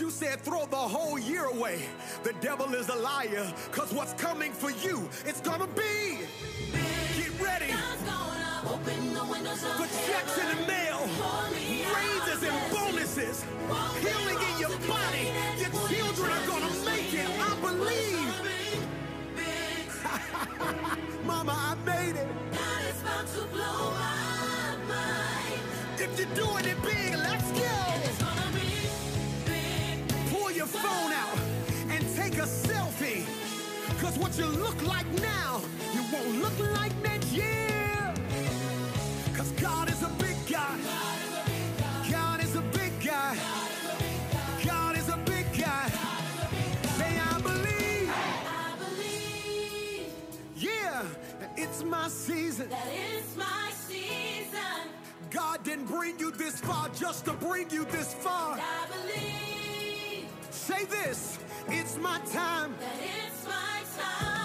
you said throw the whole year away. The devil is a liar, cause what's coming for you, it's gonna be. Get ready for checks in the mail, raises and bonuses, healing in your body. Your children are gonna make it. I believe. Mama, I made it. If what you look like now, you won't look like next year. Cause God is a big guy. God is a big guy. God is a big guy. Say, I believe. Yeah, it's my season. God didn't bring you this far just to bring you this far. Say this, it's my time. Yeah,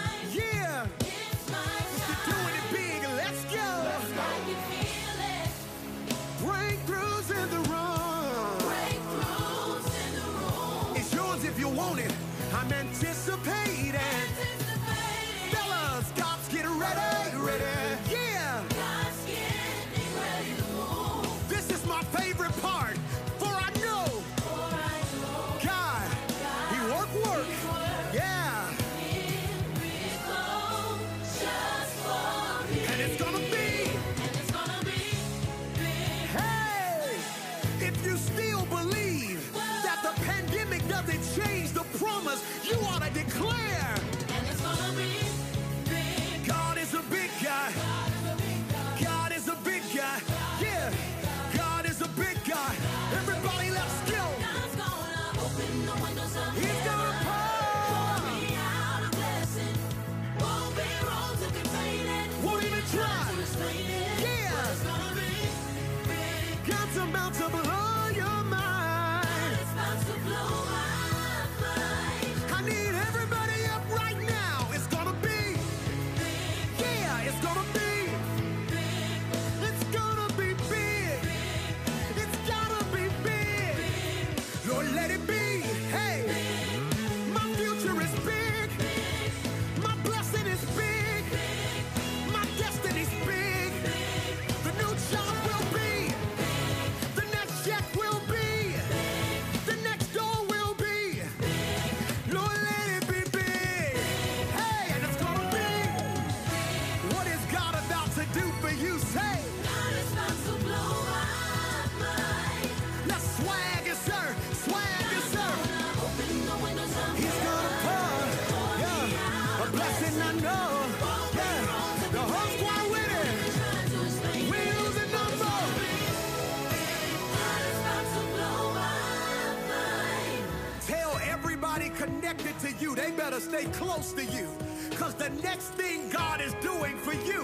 stay close to you. Cause the next thing God is doing for you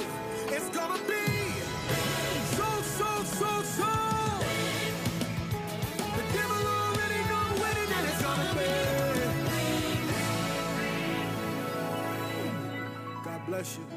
is gonna be so, so, so, so. The devil already know when it and it's gonna be. God bless you.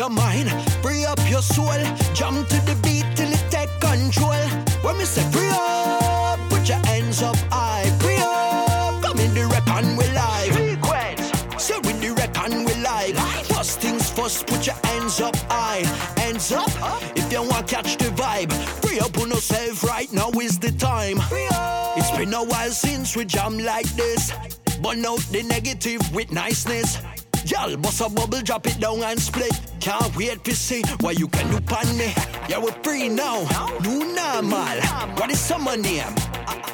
your mind, free up your soul. Jump to the beat till it take control. When we say free up, put your hands up high. Free up, come in the reckon we live. Sequence. So with the reckon we live. First things first, put your hands up high. Hands up, if you want catch the vibe. Free up on yourself right now is the time. It's been a while since we jam like this. Burn out the negative with niceness. Y'all bust a bubble, drop it down and split. Can't wait to see what you can do pon me. Yeah, we're free now. New normal. What is summer name?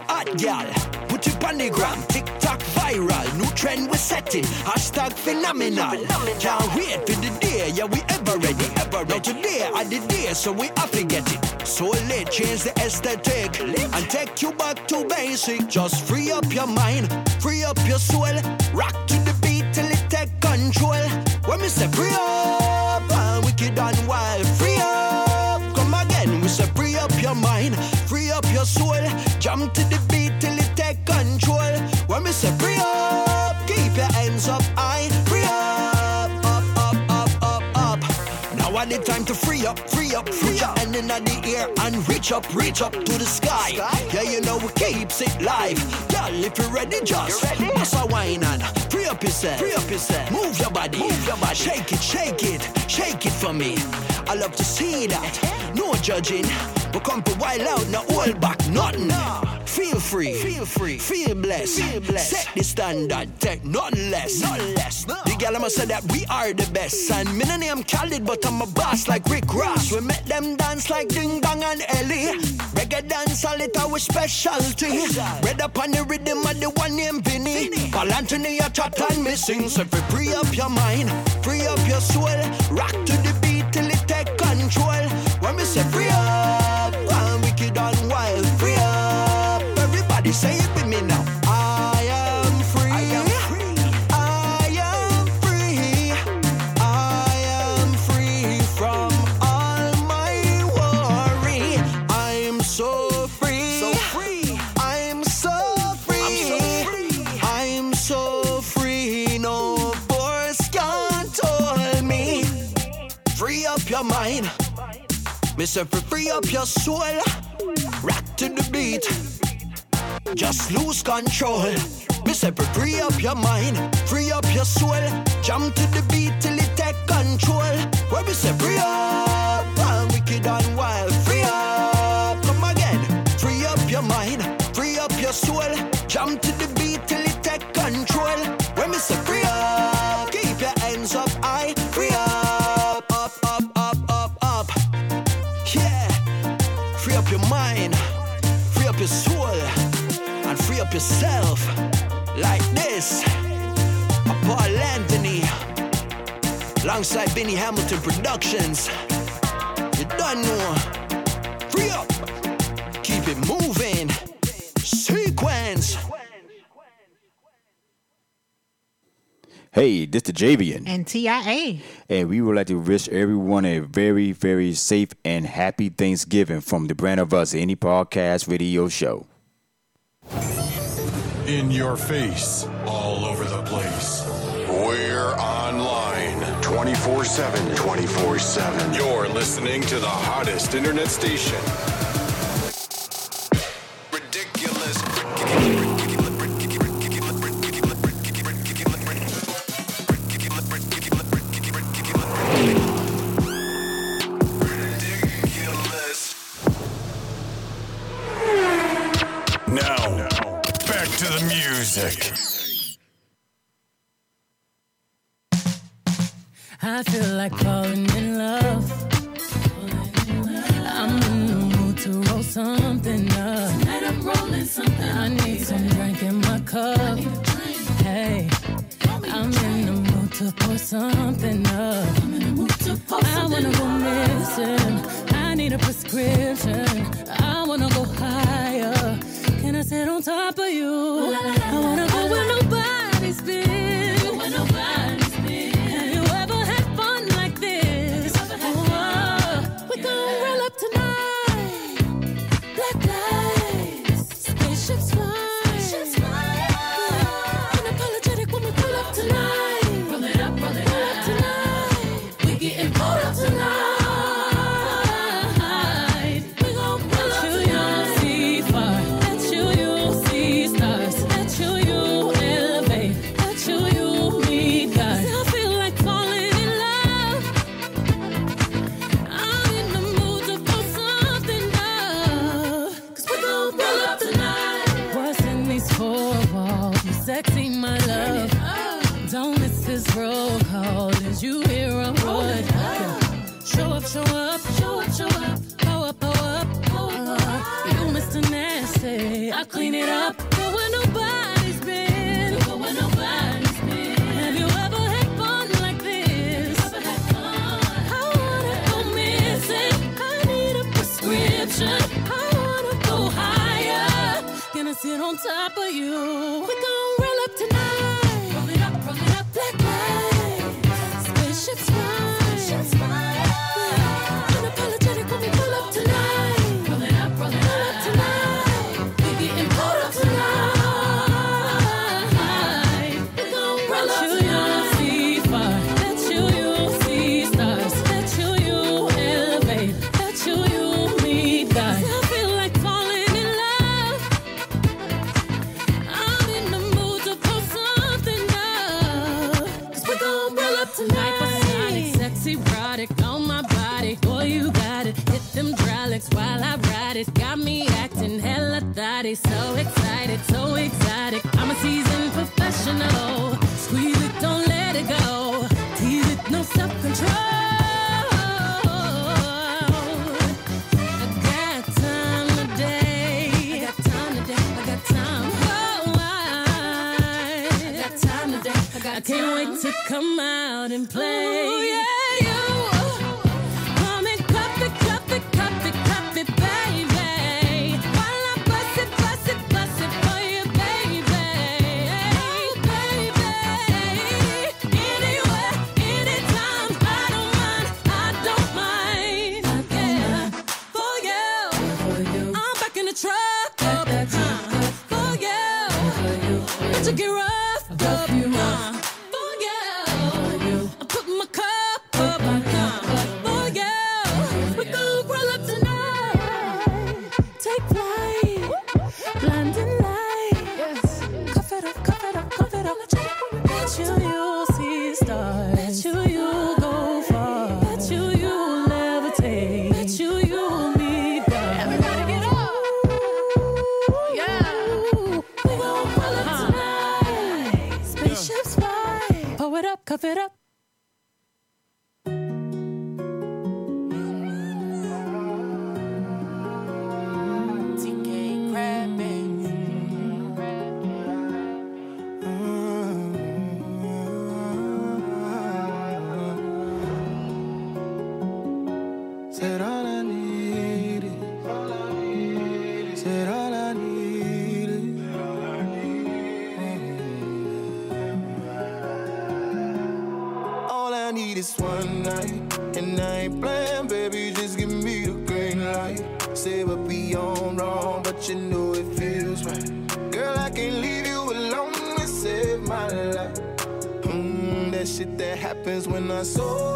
Hot gal. Put it on the gram. TikTok viral. New trend we're setting. Hashtag phenomenal. Can't wait for the day. Yeah, we ever ready. Ever ready. Now today I the day, so we have to get it. So let change the aesthetic and take you back to basic. Just free up your mind, free up your soul. Rock to control. When we say free up, and wicked and wild, free up. Come again, we say free up your mind, free up your soul. Jump to the beat till it take control. When we say free up, keep your hands up high, At the time to free up, free up, free up, and in the air and reach up, reach up to the sky. Yeah, you know we keeps it live. Girl, if you're ready, just bust a wine and free up yourself, free up yourself. Move your body, move your body, shake it, shake it, shake it for me. I love to see that. No judging, but come to wild out, no hold back, nothing. Feel free, feel free, feel blessed. Feel blessed. Set the standard, take nothing less, nothing less. The gal I'ma say that we are the best. And me no name Khalid, but I'm a boss like Rick Ross. We make them dance like Ding Dong and Ellie. Reggae dance, all it our specialty. Red up on the rhythm of the one named Vinny. Paul Anthony, a chat and missing. So if you free up your mind, free up your soul, rock to the beat till it take control. When we say free up, Mister, free up your soul. Rock to the beat. Just lose control. Mister, free up your mind. Free up your soul. Jump to the beat till it take control. Where we say free up. And wicked and wild. Free up. Come again. Free up your mind. Free up your soul. Jump to the yourself. Like this. Paul Anthony. Alongside Benny Hamilton Productions. You don't know. Free up. Keep it moving. Sequence. Hey, this the Djayvoyn, And TIA. and we would like to wish everyone a very, very safe and happy Thanksgiving from the brand of us, any podcast radio show. In your face, all over the place. We're online 24 7. 24 7. You're listening to the hottest internet station. Ridiculous. Ridiculous. The music. I feel like falling in love. I'm in the mood to roll something up. Tonight I'm rolling something. I need some drink in my cup. Hey, I'm in the mood to pour something up. I wanna go missing. I need a prescription. I wanna go higher. Can I sit on top of you? I wanna go where nobody's been. I clean it up. Go where nobody's been. Go where nobody's been. Have you ever had fun like this? Ever had fun? I wanna go missing. I need a prescription. I wanna go higher. Gonna sit on top of you. We're gonna roll up tonight. Roll it up, roll it up, black lights. Spaceships ride. so excited, so exotic. I'm a seasoned professional. Squeeze it, don't let it go. Tease it, no self control. I can't wait to come out and play. Ooh, yeah. Tough it up. cansou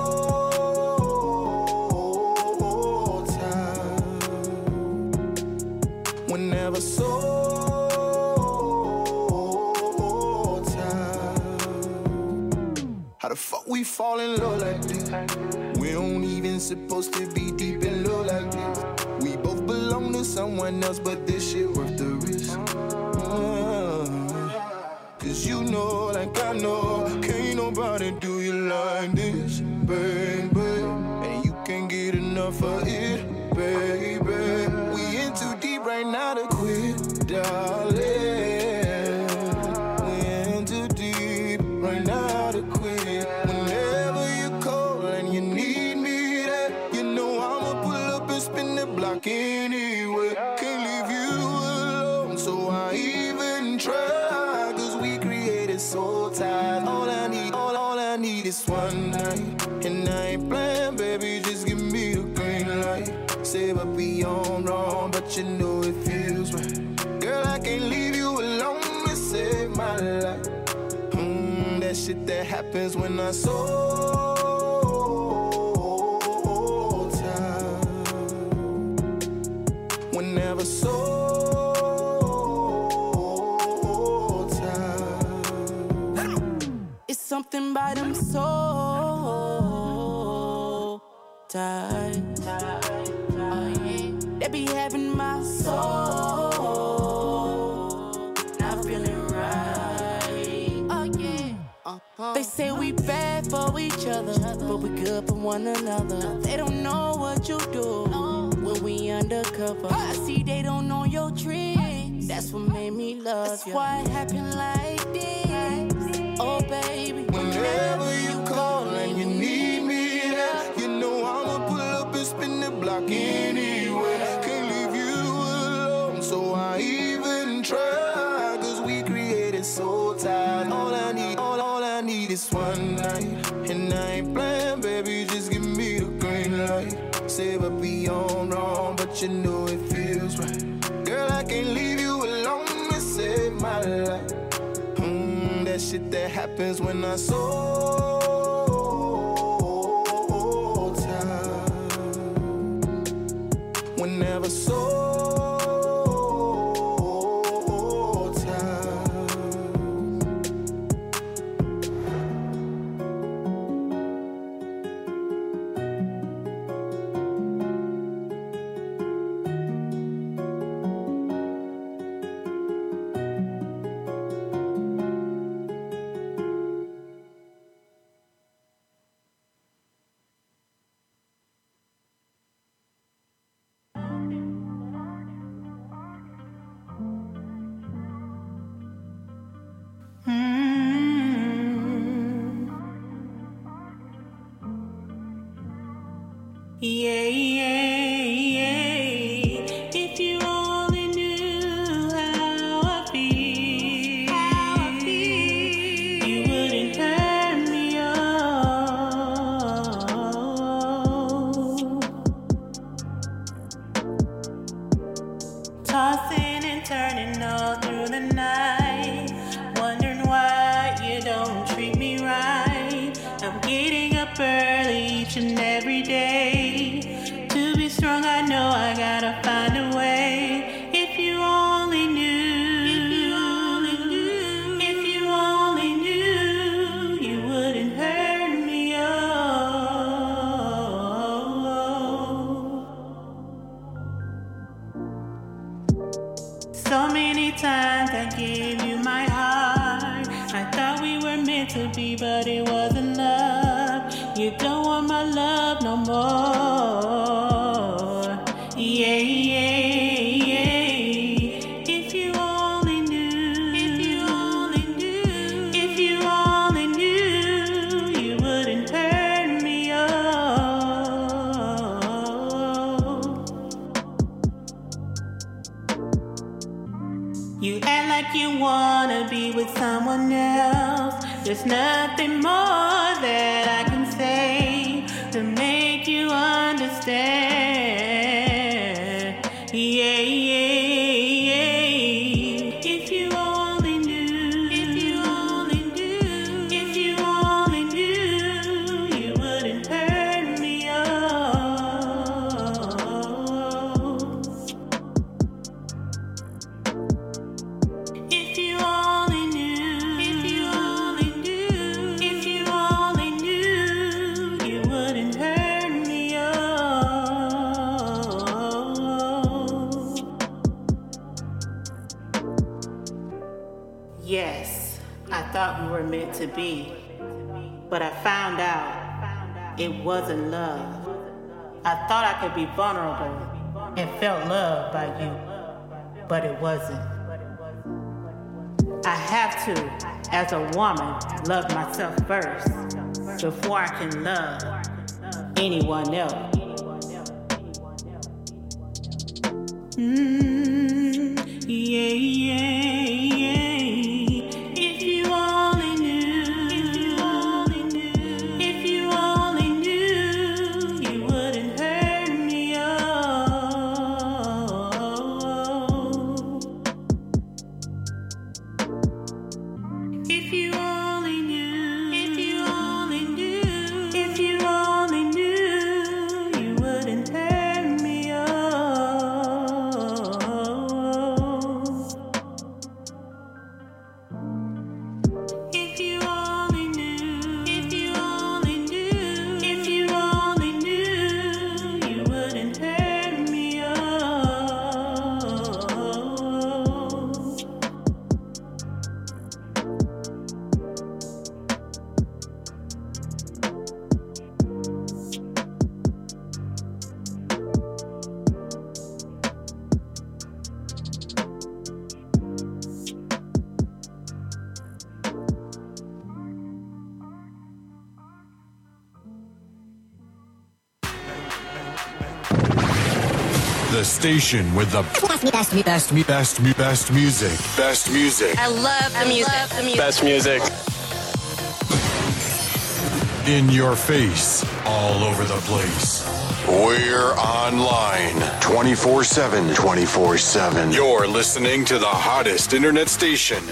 So. Yay! Could be vulnerable and felt loved by you, but it wasn't. I have to, as a woman, love myself first before I can love anyone else. The station with the best, me, best, me, best, me, best, me, best music. Best music. I love the I music. Love the music. Best music. In your face, all over the place. We're online 24 7. 24 7. You're listening to the hottest internet station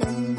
Mm-hmm.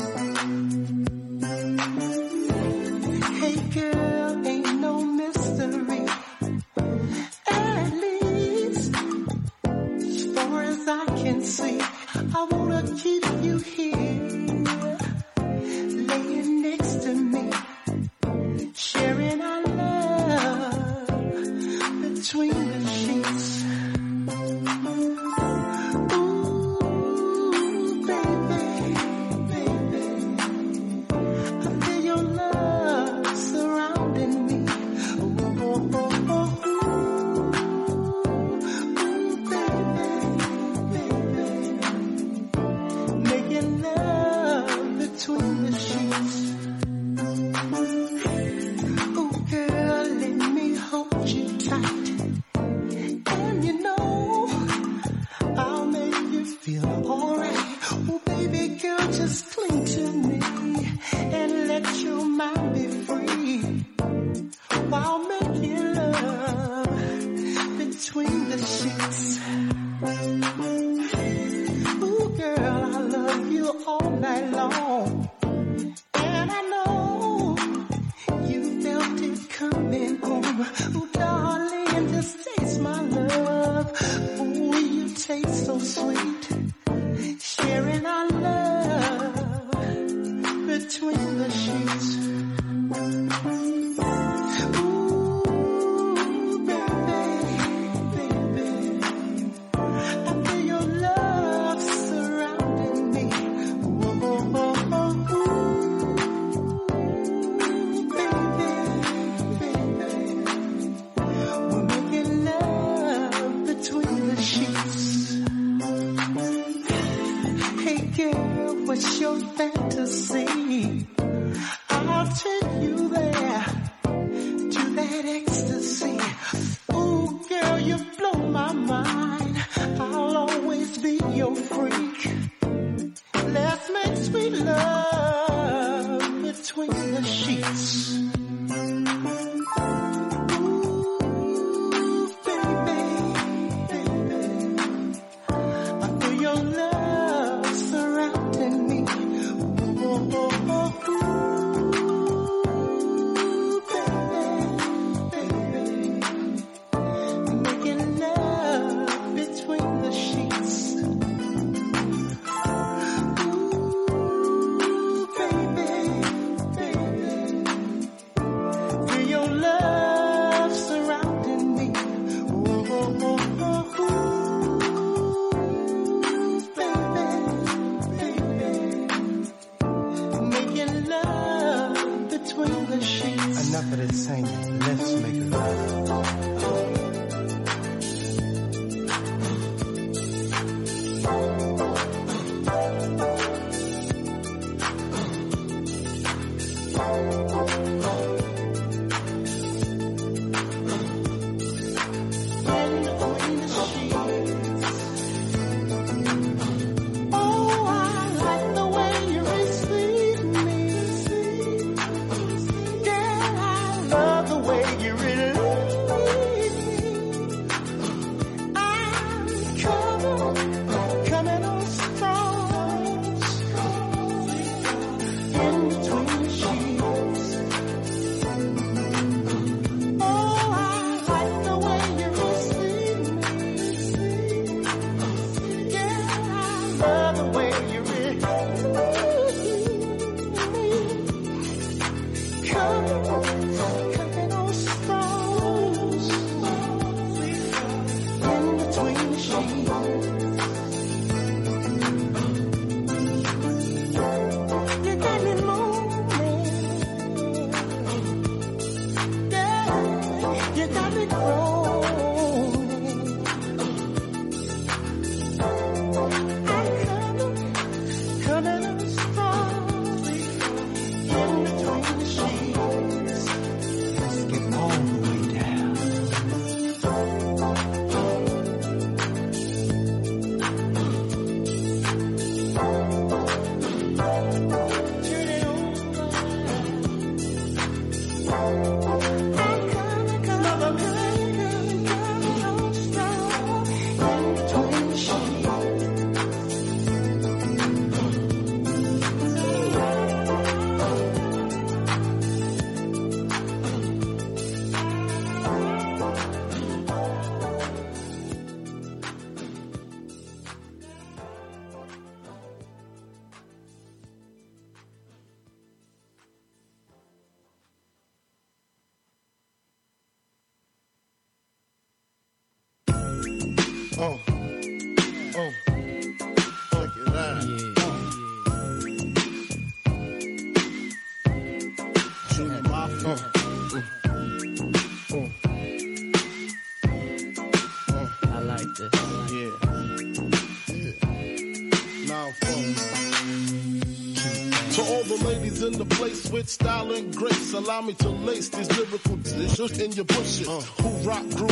Allow me to lace these lyrical dishes in your bushes. Who rock grooves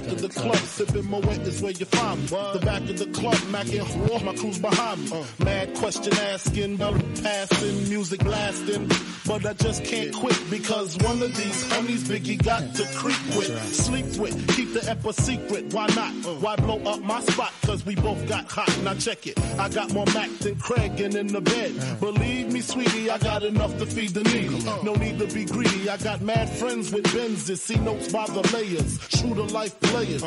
back, of the club, sipping Moet is where you find me. The back of the club, macking war, my crew's behind me. Mad question asking, bell passing, music blasting. But I just can't quit because one of these honeys Biggie got to creep with, sleep with, keep the ep a secret. Why not? Why blow up my spot? Cause we both got hot. Now check it. I got more Mac than Craig and in the bed. Believe me, sweetie, I got enough to feed the needy. No need to be greedy. I got mad friends with Benzes. See notes by the layers. True to life players.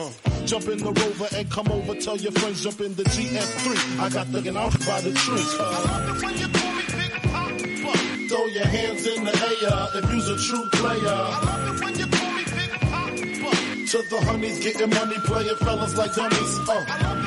Jump in the rover and come over. Tell your friends jump in the GS3. I got the out by the tree. Throw your hands in the air if you's a true player. To the honeys getting money, playing fellas like dummies. Uh.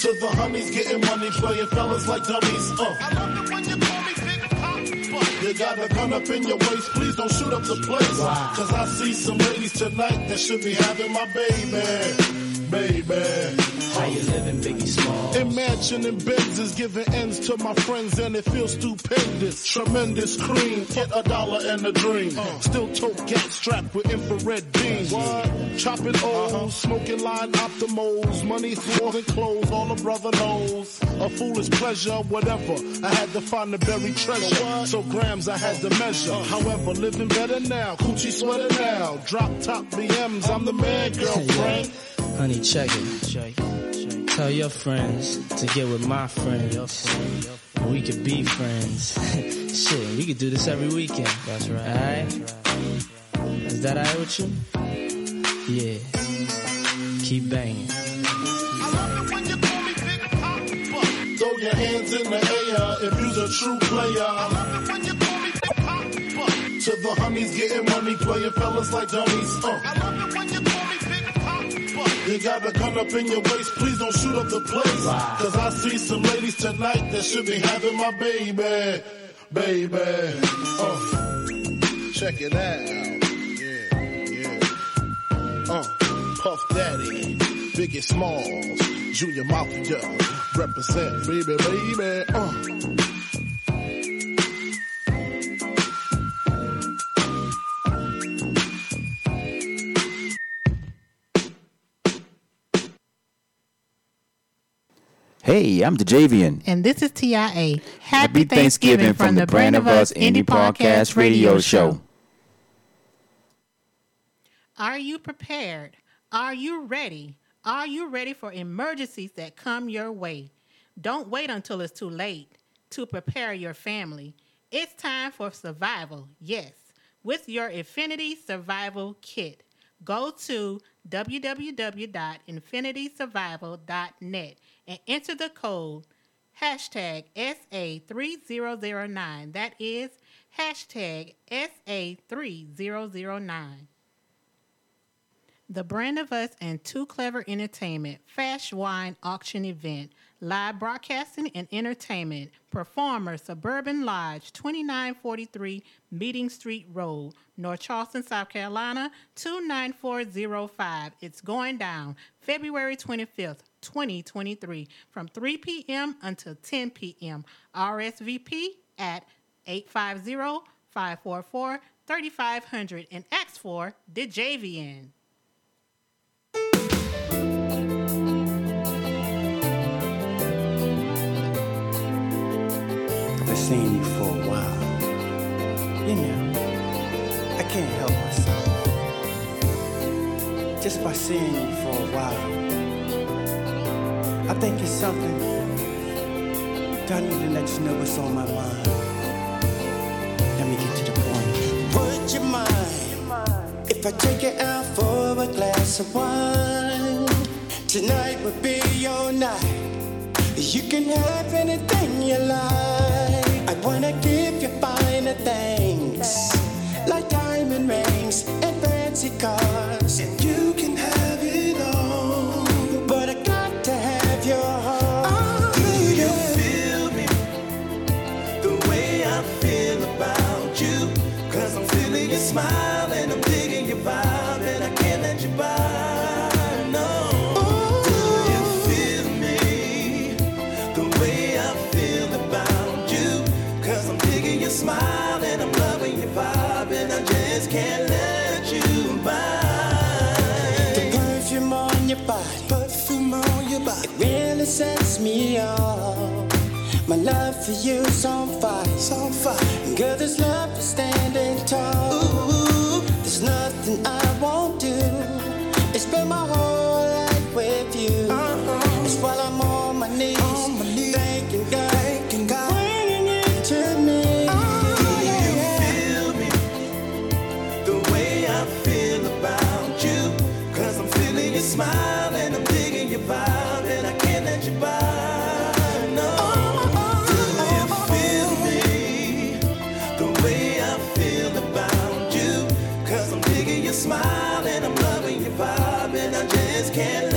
To the honeys getting money, playing fellas like dummies. Uh. I love it when you call me Big Pop. But you got a gun up in your waist, please don't shoot up the place. Cause I see some ladies tonight that should be having my baby. Baby. How you living, Biggie Small? Imagining Benz is giving ends to my friends and it feels stupendous. Tremendous cream, get a dollar and a dream. Uh. Still tote gas strapped with infrared beams. Chopping O's, uh-huh. smoking line optimals. Money, more than clothes, all a brother knows. A foolish pleasure, whatever. I had to find the buried treasure. So grams I had to measure. Uh. However, living better now. Coochie sweater now. Drop top BMs, I'm the man, girlfriend. Honey, check it. Tell your friends to get with my friends. And we could be friends. Shit, we could do this every weekend. That's right. Alright? Is that alright with you? Yeah. Keep banging. I love you when you call me big pop, throw your hands in the air if you's a true player. I love it when you call me big cop to the honeys getting money, playing fellas like dummies. Uh. You got a gun up in your waist, please don't shoot up the place. Cause I see some ladies tonight that should be having my baby. Baby. Uh. Check it out. Yeah, yeah. Uh. Puff Daddy, Biggie Smalls, Junior Mafia, represent, baby, baby. Uh. Hey, I'm the Djayvoyn. And this is TIA. Happy, Happy Thanksgiving from the Brand of Us Indie Podcast Radio Show. Are you prepared? Are you ready? Are you ready for emergencies that come your way? Don't wait until it's too late to prepare your family. It's time for survival, yes, with your Infinity Survival Kit. Go to www.infinitysurvival.net and enter the code hashtag SA3009. That is hashtag SA3009. The Brand of Us and Too Clever Entertainment Fast Wine Auction Event, live broadcasting and entertainment, performer Suburban Lodge, 2943 Meeting Street Road, North Charleston, South Carolina, 29405. It's going down February 25th, 2023, from 3 p.m. until 10 p.m. RSVP at 850 544 3500 and ask for the JVN. I've been seeing you for a while. You know, I can't help myself. Just by seeing you for a while, I think it's something that I need to let you know what's on my mind. Let me get to the point. Would you mind if I take you out for a glass of wine? Tonight would be your night. You can have anything you like. I wanna give you finer things, for you's on fire. It's fire. Girl, this love is standing tall. Ooh. There's nothing I can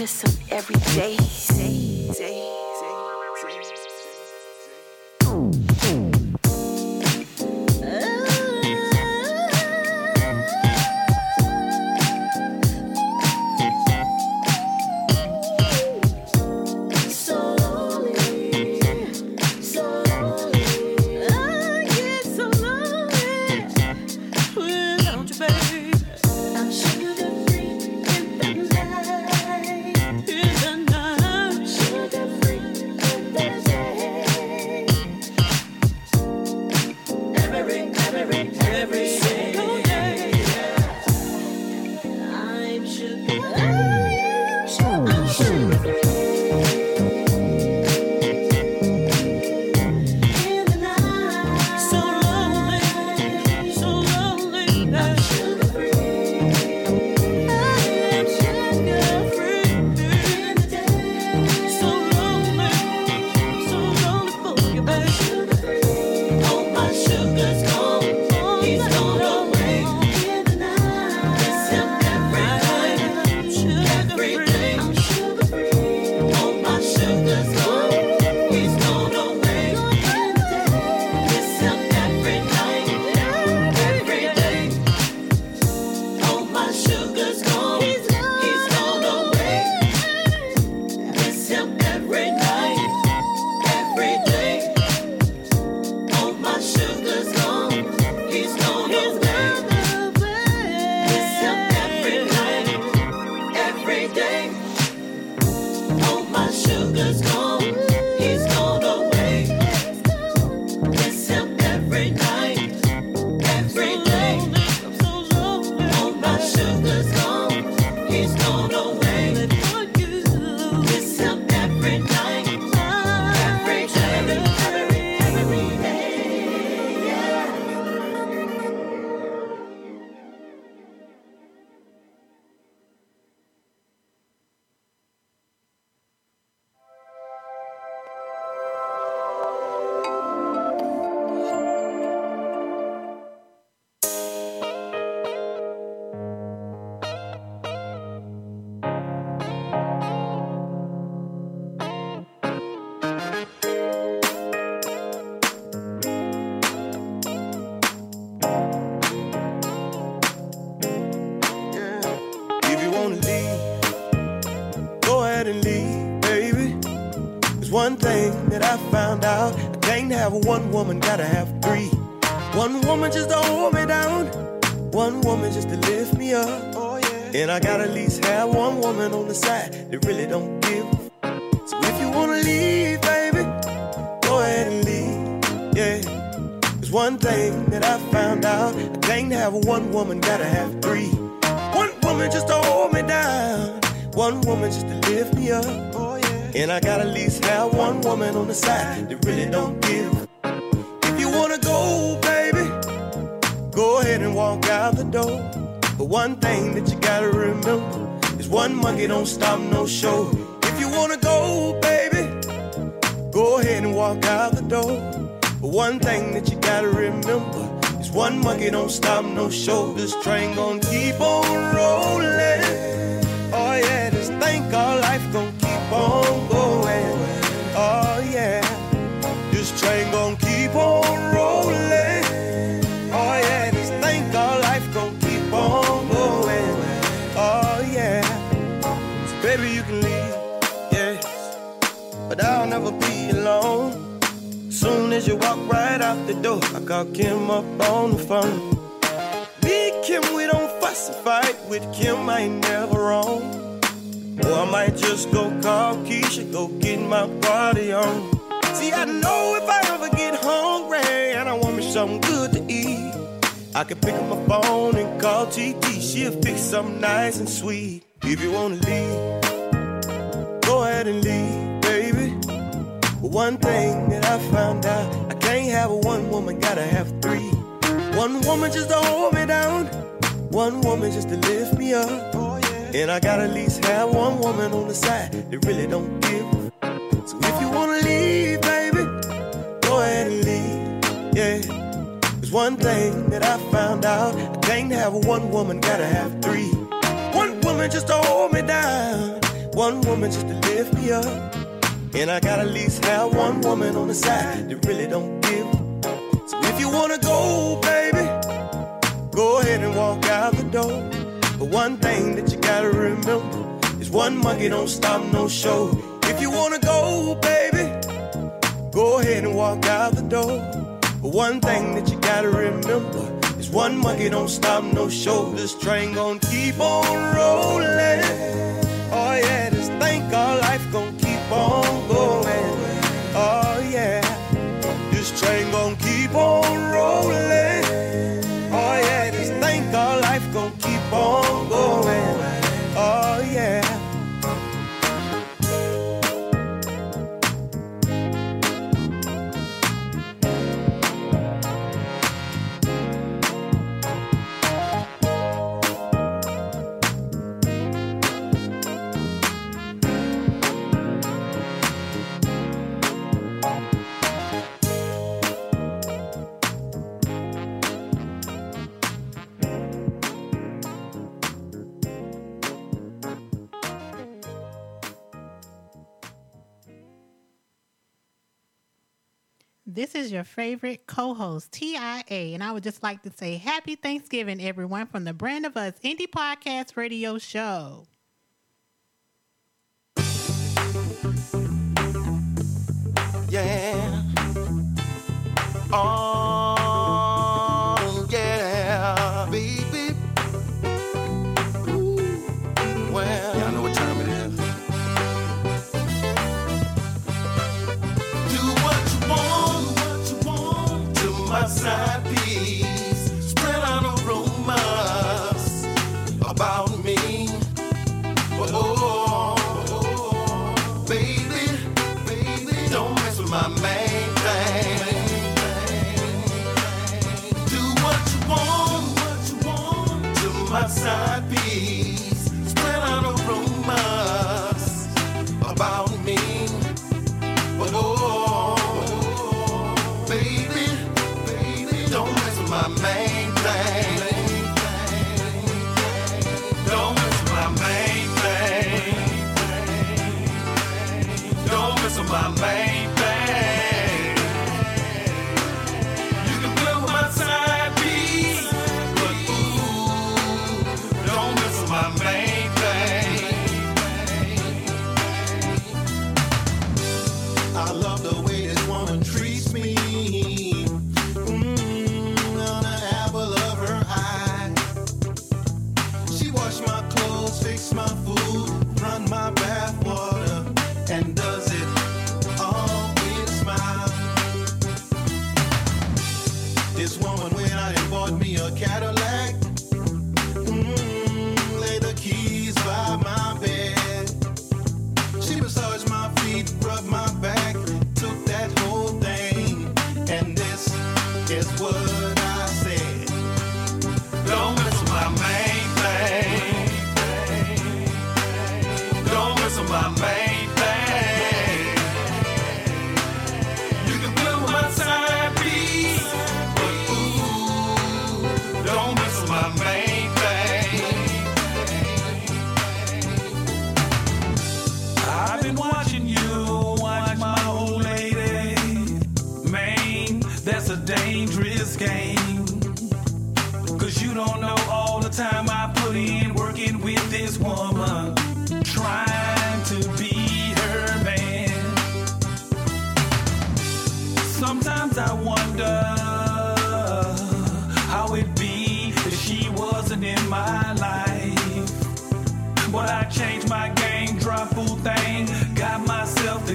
miss your favorite co host, TIA, and I would just like to say happy Thanksgiving, everyone, from the Brand of Us Indie Podcast Radio Show. Yeah. Oh.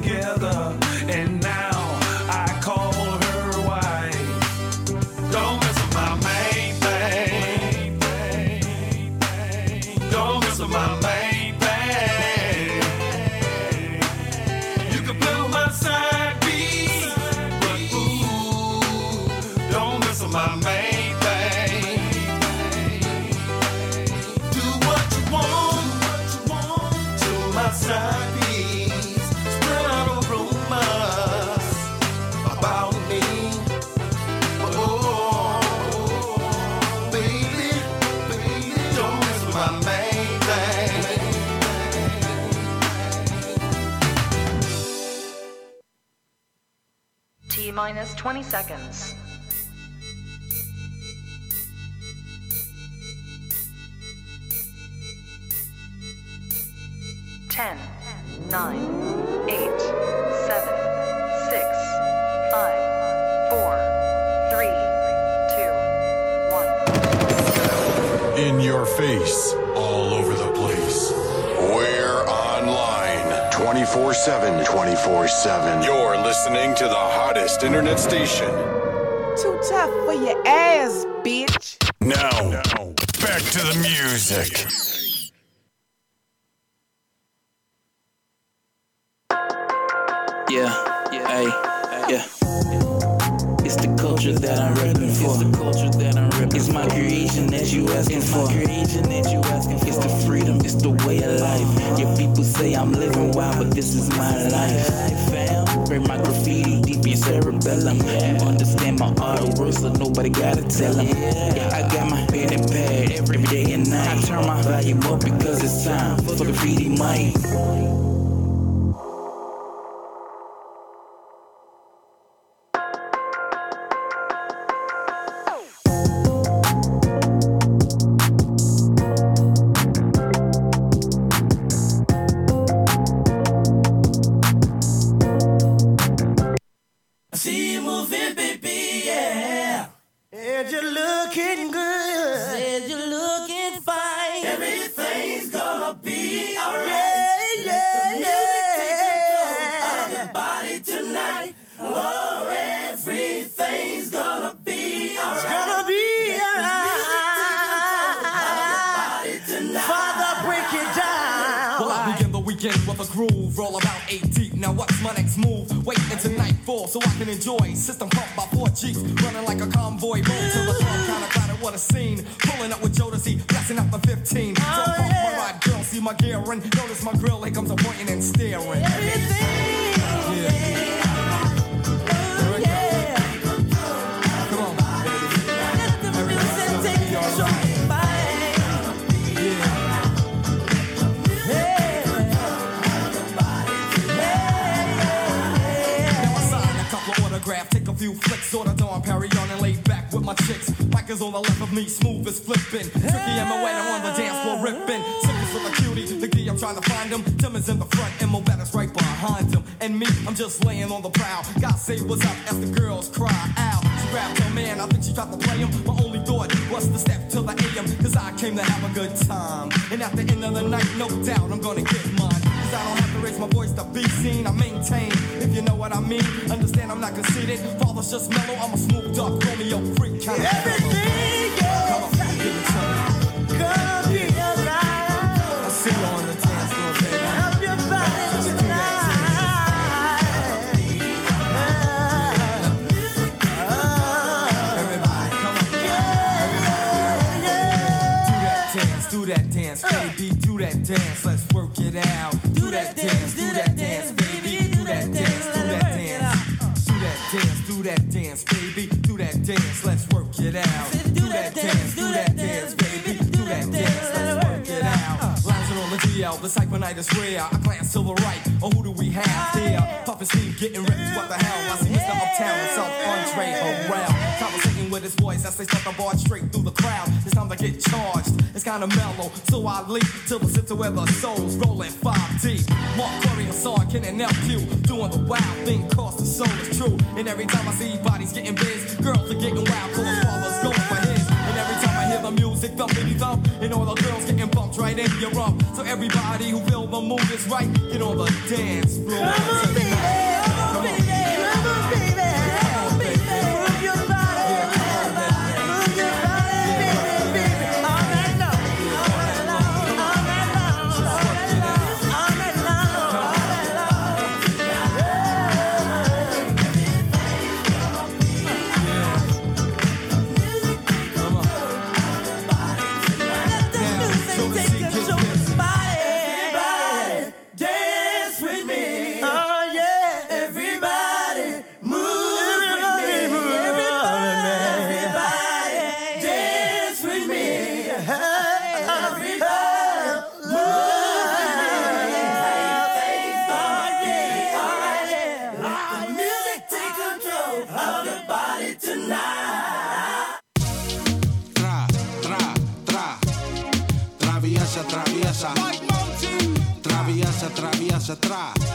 together. 20 seconds. station. Too tough for your ass, I mean? Understand I'm not conceited. Father's just mellow. I'm a smooth up Romeo freak kind of Everything be alright. I see you on the dance floor, baby. Help your body tonight. Do that dance, baby, do that dance, let's work it out. dance, let's work it out. Do that dance, do that dance. out. The type of night is rare. I class to the right. Oh, who do we have here? Puffin' Steve getting ripped. What the hell? I see Mr. Uptown and South Andre around. Conversating with his voice as they stuck the bar straight through the crowd. It's time to get charged. It's kinda mellow. So I leap till the center where the soul's rolling five deep. Mark Curry, Hassan, Ken, and LQ. Doing the wild thing, cause the soul is true. And every time I see bodies getting biz, girls are getting wild. Cause the music, the mini thump, and all the girls getting bumped right in your rump. So everybody who feel the mood is right, get on the dance floor.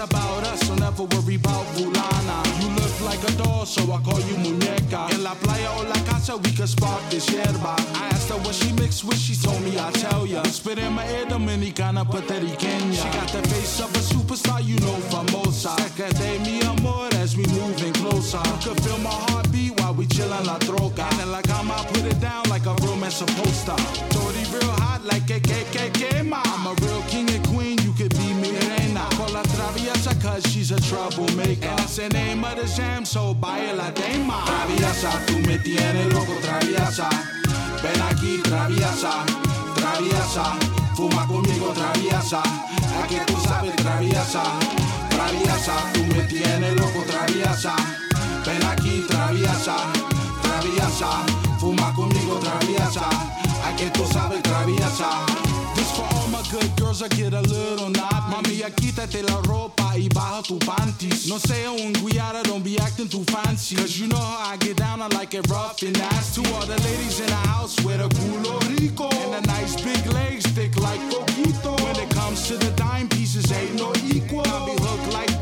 about us, so never worry about Vulana. You look like a doll, so I call you muñeca. En la playa o la casa, we could spark this yerba. I asked her what she mixed with, she told me I'll tell ya. Spit in my ear, Dominicana, Puertorriqueña. She got the face of a superstar, you know, famosa. Cerca de mi amor as we moving closer. You could feel my heartbeat chillin' la troca. And in la cama, I put it down like a romance supposed to. Shorty real hot like que que ma. I'm a real king and queen, you could be mi reina. Call la traviesa cause she's a troublemaker. And it's the name of the jam, so baila dema. Traviesa, tú me tienes loco, traviesa. Ven aquí, traviesa, traviesa. Fuma conmigo, traviesa. Es que tú sabes, traviesa. Traviesa, tú me tienes loco, traviesa. Ven aquí, traviesa, traviesa. Fuma conmigo, traviesa. Es que tú sabes, traviesa. This for all my good girls, I get a little nod. Mami, ya quítate la ropa y baja tu panties. No sea un guiara, don't be acting too fancy. Cause you know how I get down, I like it rough and nasty. All the ladies in the house with a culo rico. And a nice big legs, thick like coquito. When it comes to the dime pieces, ain't no equal. I be hooked like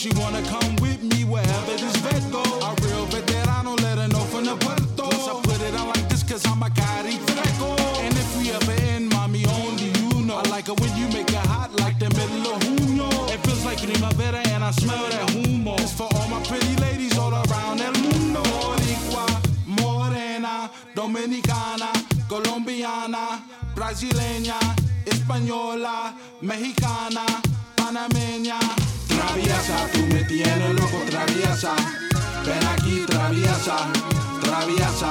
she wanna come with me wherever this vet go. A real veterano, let her know from the puerto. Plus I put it on like this cause I'm a cari freco. And if we ever end, mommy, only you know. I like it when you make it hot like the middle of Junio. It feels like primavera and I smell that humo. It's for all my pretty ladies all around el mundo. Boricua, morena, dominicana, colombiana, brasileña, española, mexicana, panameña. Traviesa, tú me tienes loco, traviesa. Ven aquí, traviesa, traviesa.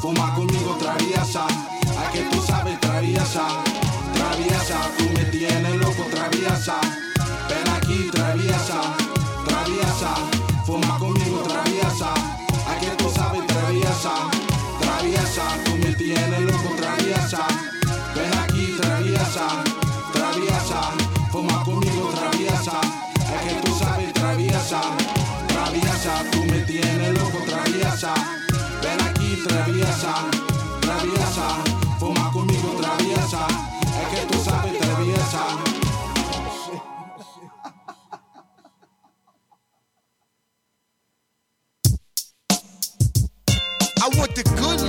Fuma conmigo, traviesa. A que tú sabes, traviesa. Traviesa, tú me tienes loco, traviesa. Ven aquí, traviesa, traviesa. Fuma conmigo, traviesa. A que tú sabes, traviesa. Traviesa,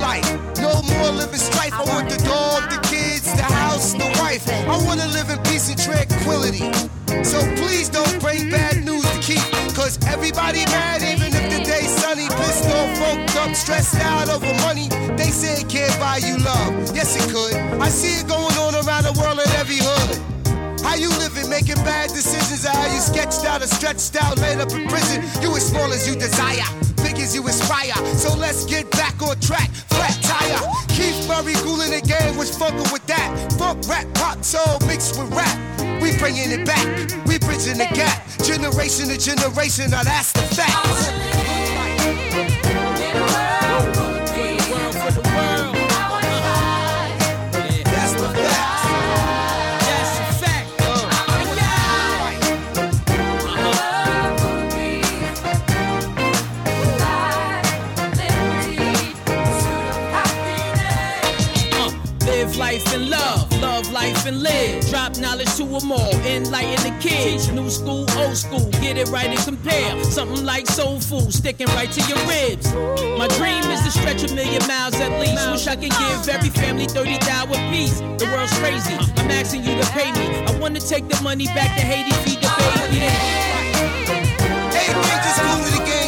life. No more living strife. I want the dog, the kids, the house, the wife. I want to live in peace and tranquility. So please don't bring bad news to keep. Cause everybody mad, even if the day's sunny. Pissed off, funked up, stressed out over money. They say it can't buy you love. Yes, it could. I see it going on around the world in every hood. How you living, making bad decisions? How you sketched out or stretched out, laid up in prison? You as small as you desire, as you aspire. So let's get back on track, flat tire. Keith Murray, in the game, was fucking with that. Funk, rap, pop, soul mixed with rap. We bringing it back, we bridging the gap. Generation to generation, now that's the fact. Life and love, love life and live. Drop knowledge to them all, enlighten the kids. New school, old school, get it right and compare. Something like soul food, sticking right to your ribs. My dream is to stretch a million miles at least. Wish I could give every family 30 thou a piece. The world's crazy, I'm asking you to pay me. I wanna take the money back to Haiti, feed the baby. Hey, just cool to the game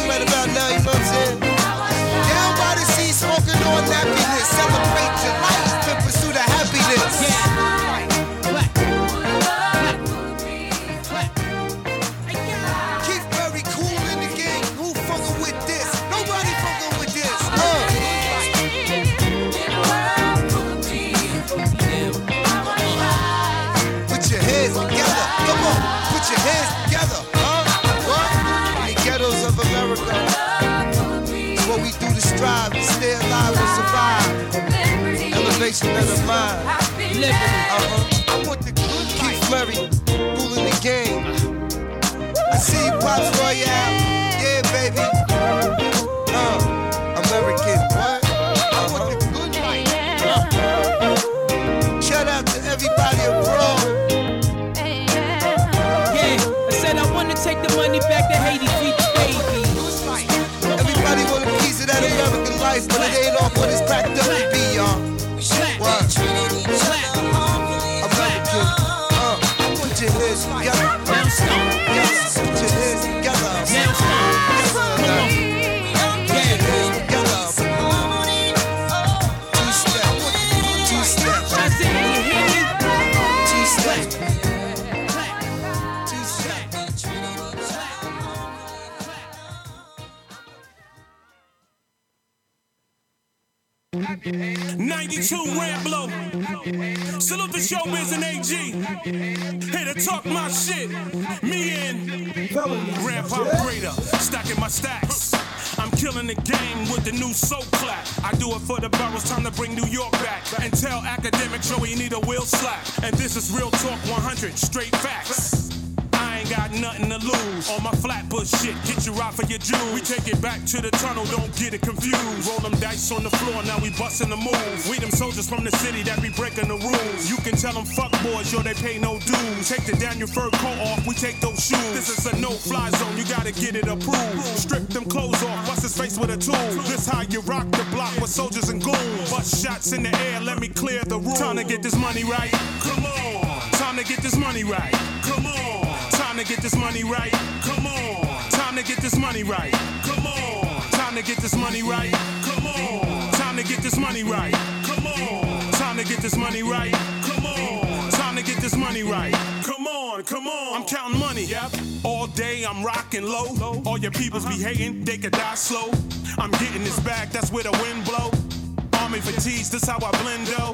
mine. Uh-huh. I want the good Keith Murray, ruling the game. I see Pops Royale. 92 Ramblo. Salute the showbiz and AG. Here to talk my shit. Me and Grandpa Grader. Stacking my stacks. I'm killing the game with the new soul clap. I do it for the boroughs, time to bring New York back. And tell academics, yo, you need a wheel slap. And this is Real Talk 100, straight facts. Ain't got nothing to lose. On my flatbush shit, get you out for your jewels. We take it back to the tunnel, don't get it confused. Roll them dice on the floor, now we bustin' the move. We them soldiers from the city that be breaking the rules. You can tell them fuck boys, yo, they pay no dues. Take the Daniel fur coat off, we take those shoes. This is a no-fly zone, you gotta get it approved. Strip them clothes off, bust his face with a tool. This how you rock the block with soldiers and goons. Bust shots in the air, let me clear the room. Time to get this money right. Come on. Time to get this money right. Come on. Time to get this money right. Come on. Time to get this money right. Come on. Time to get this money right. Come on. Time to get this money right. Come on. Time to get this money right. Come on. Time to get this money right. Come on, come on. I'm counting money. Yep. All day I'm rocking low. All your peoples uh-huh. be hating, they could die slow. I'm getting this back, that's where the wind blow. Army fatigues, this how I blend though.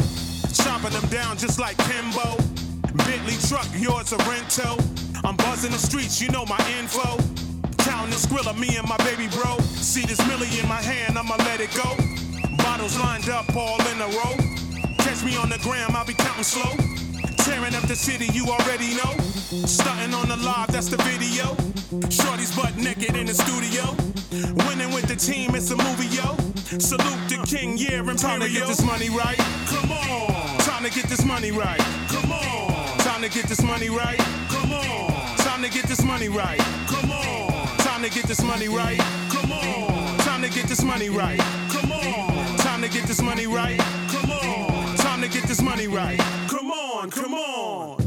Chopping them down just like Kimbo. Bentley truck, yours a rental. I'm buzzing the streets, you know my info. Counting the skrilla, me and my baby bro. See this millie in my hand, I'ma let it go. Bottles lined up all in a row. Catch me on the gram, I'll be counting slow. Tearing up the city, you already know. Stunting on the live, that's the video. Shorty's butt naked in the studio. Winning with the team, it's a movie, yo. Salute the king, yeah, Imperial. Time to get this money right. Come on. Time to get this money right. Come on. Time to get this money right. Come on. Time to get this money right. Come on. Time to get this money right. Come on. Time to get this money right. Come on. Time to get this money right. Come on. Time to get this money right. Come on, come on.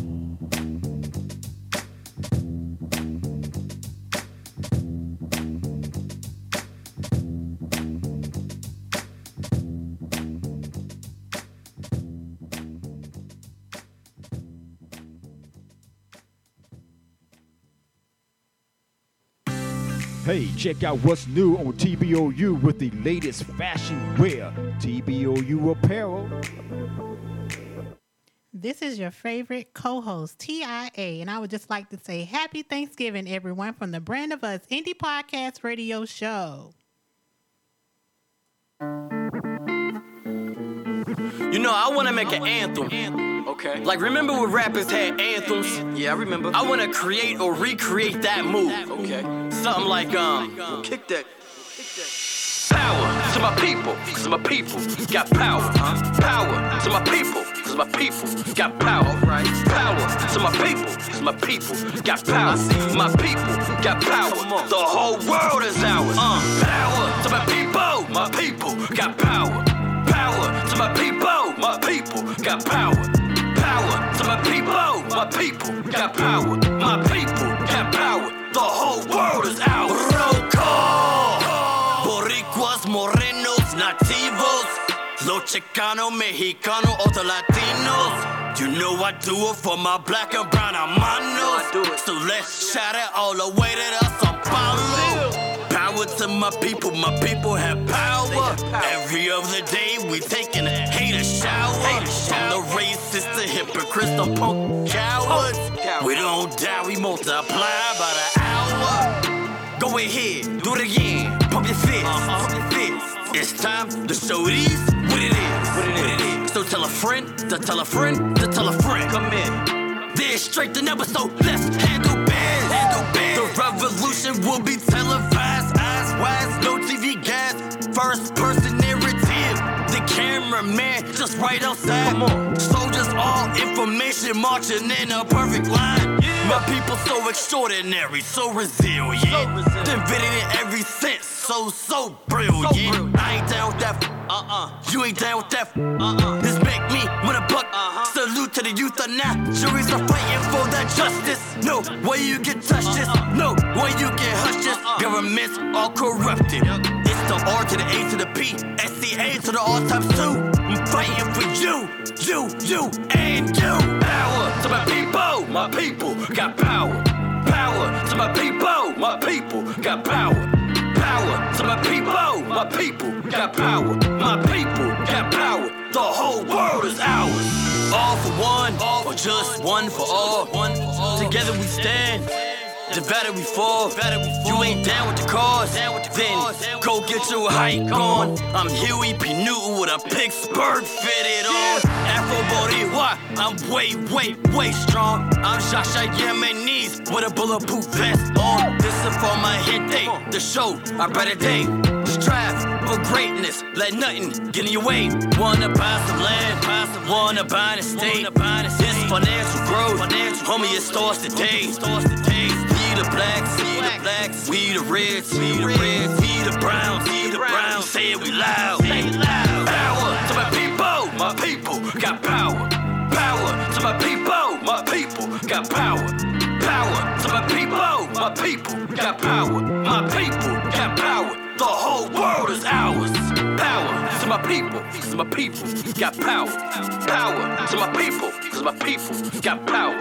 Hey, check out what's new on TBOU with the latest fashion wear. TBOU apparel. This is your favorite co-host, TIA, and I would just like to say happy Thanksgiving, everyone, from the Brand of Us Indie Podcast Radio Show. You know, I want to make an anthem. Okay. Like, remember when rappers had anthems? Yeah, I remember. I want to create or recreate that move. Okay. Something like, um, kick that. Power to my people, cause my people got power. Power to my people, cause my people got power. Power to my people, cause my people got power. My people got power. The whole world is ours. Power to my people, my people got power. Power to my people, my people got power. People, my people got power. My people got power. The whole world is ours. Call. Boricuas, morenos, nativos. Los Chicano, Mexicano, or the Latinos. You know I do it for my black and brown hermanos. So let's shout it all the way to the Sao Paulo. Power to my people, my people have power. Every other day we taking a hater shower. From the racist to hypocrites, the punk cowards. We don't die, we multiply by the hour. Go ahead, do it again. Pump your fist, uh-huh. pump your fist. It's time to show these what it is. What it is. So tell a friend, to tell a friend, to tell a friend. Come in. Straight to never so let's handle. Handle. The revolution will be First person narrative. The cameraman just right outside. Soldiers, all information marching in a perfect line. My people so extraordinary, so resilient. Divided in every sense, so so brilliant. I ain't down with that. Uh uh. You ain't down with that. Uh uh. This make me want a buck. Salute to the youth of now. Juries are fighting for that justice. No way you can touch this. No way you can hush this. Governments all corrupted. It's the R to the A to the P, SCA to the all times two. Fighting for you, you, you, and you. Power to my people, my people got power. Power to my people, my people got power. Power to my people, my people got power. My people got power. The whole world is ours. All for one, all for just. One for all. Together we stand. Divided we fall. You ain't down with the cause. Then go get your hike on. I'm Huey P. Newton with a Pittsburgh fitted on. Afro Boricua, I'm way, way, way strong. I'm Shasha Yemenis with a bulletproof vest on. This is for my hit day. The show, our better day. Strive for greatness. Let nothing get in your way. Wanna buy some land, buy some, wanna buy an estate. This financial growth, homie, it starts today. Starts today. We the blacks, we the blacks, we the reds, we the reds, we the browns, we the browns. Say it we loud, say it loud. Power to my people, my people got power. Power to my people, my people got power. Power to my people, my people got power. My people got power. The whole world is ours. Power to my people, cause my people got power. Power to my people, cause my people got power.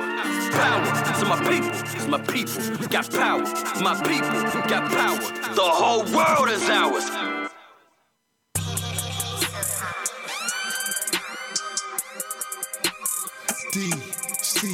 Power to my people, cause my people got power. My people got power. The whole world is ours. D, C,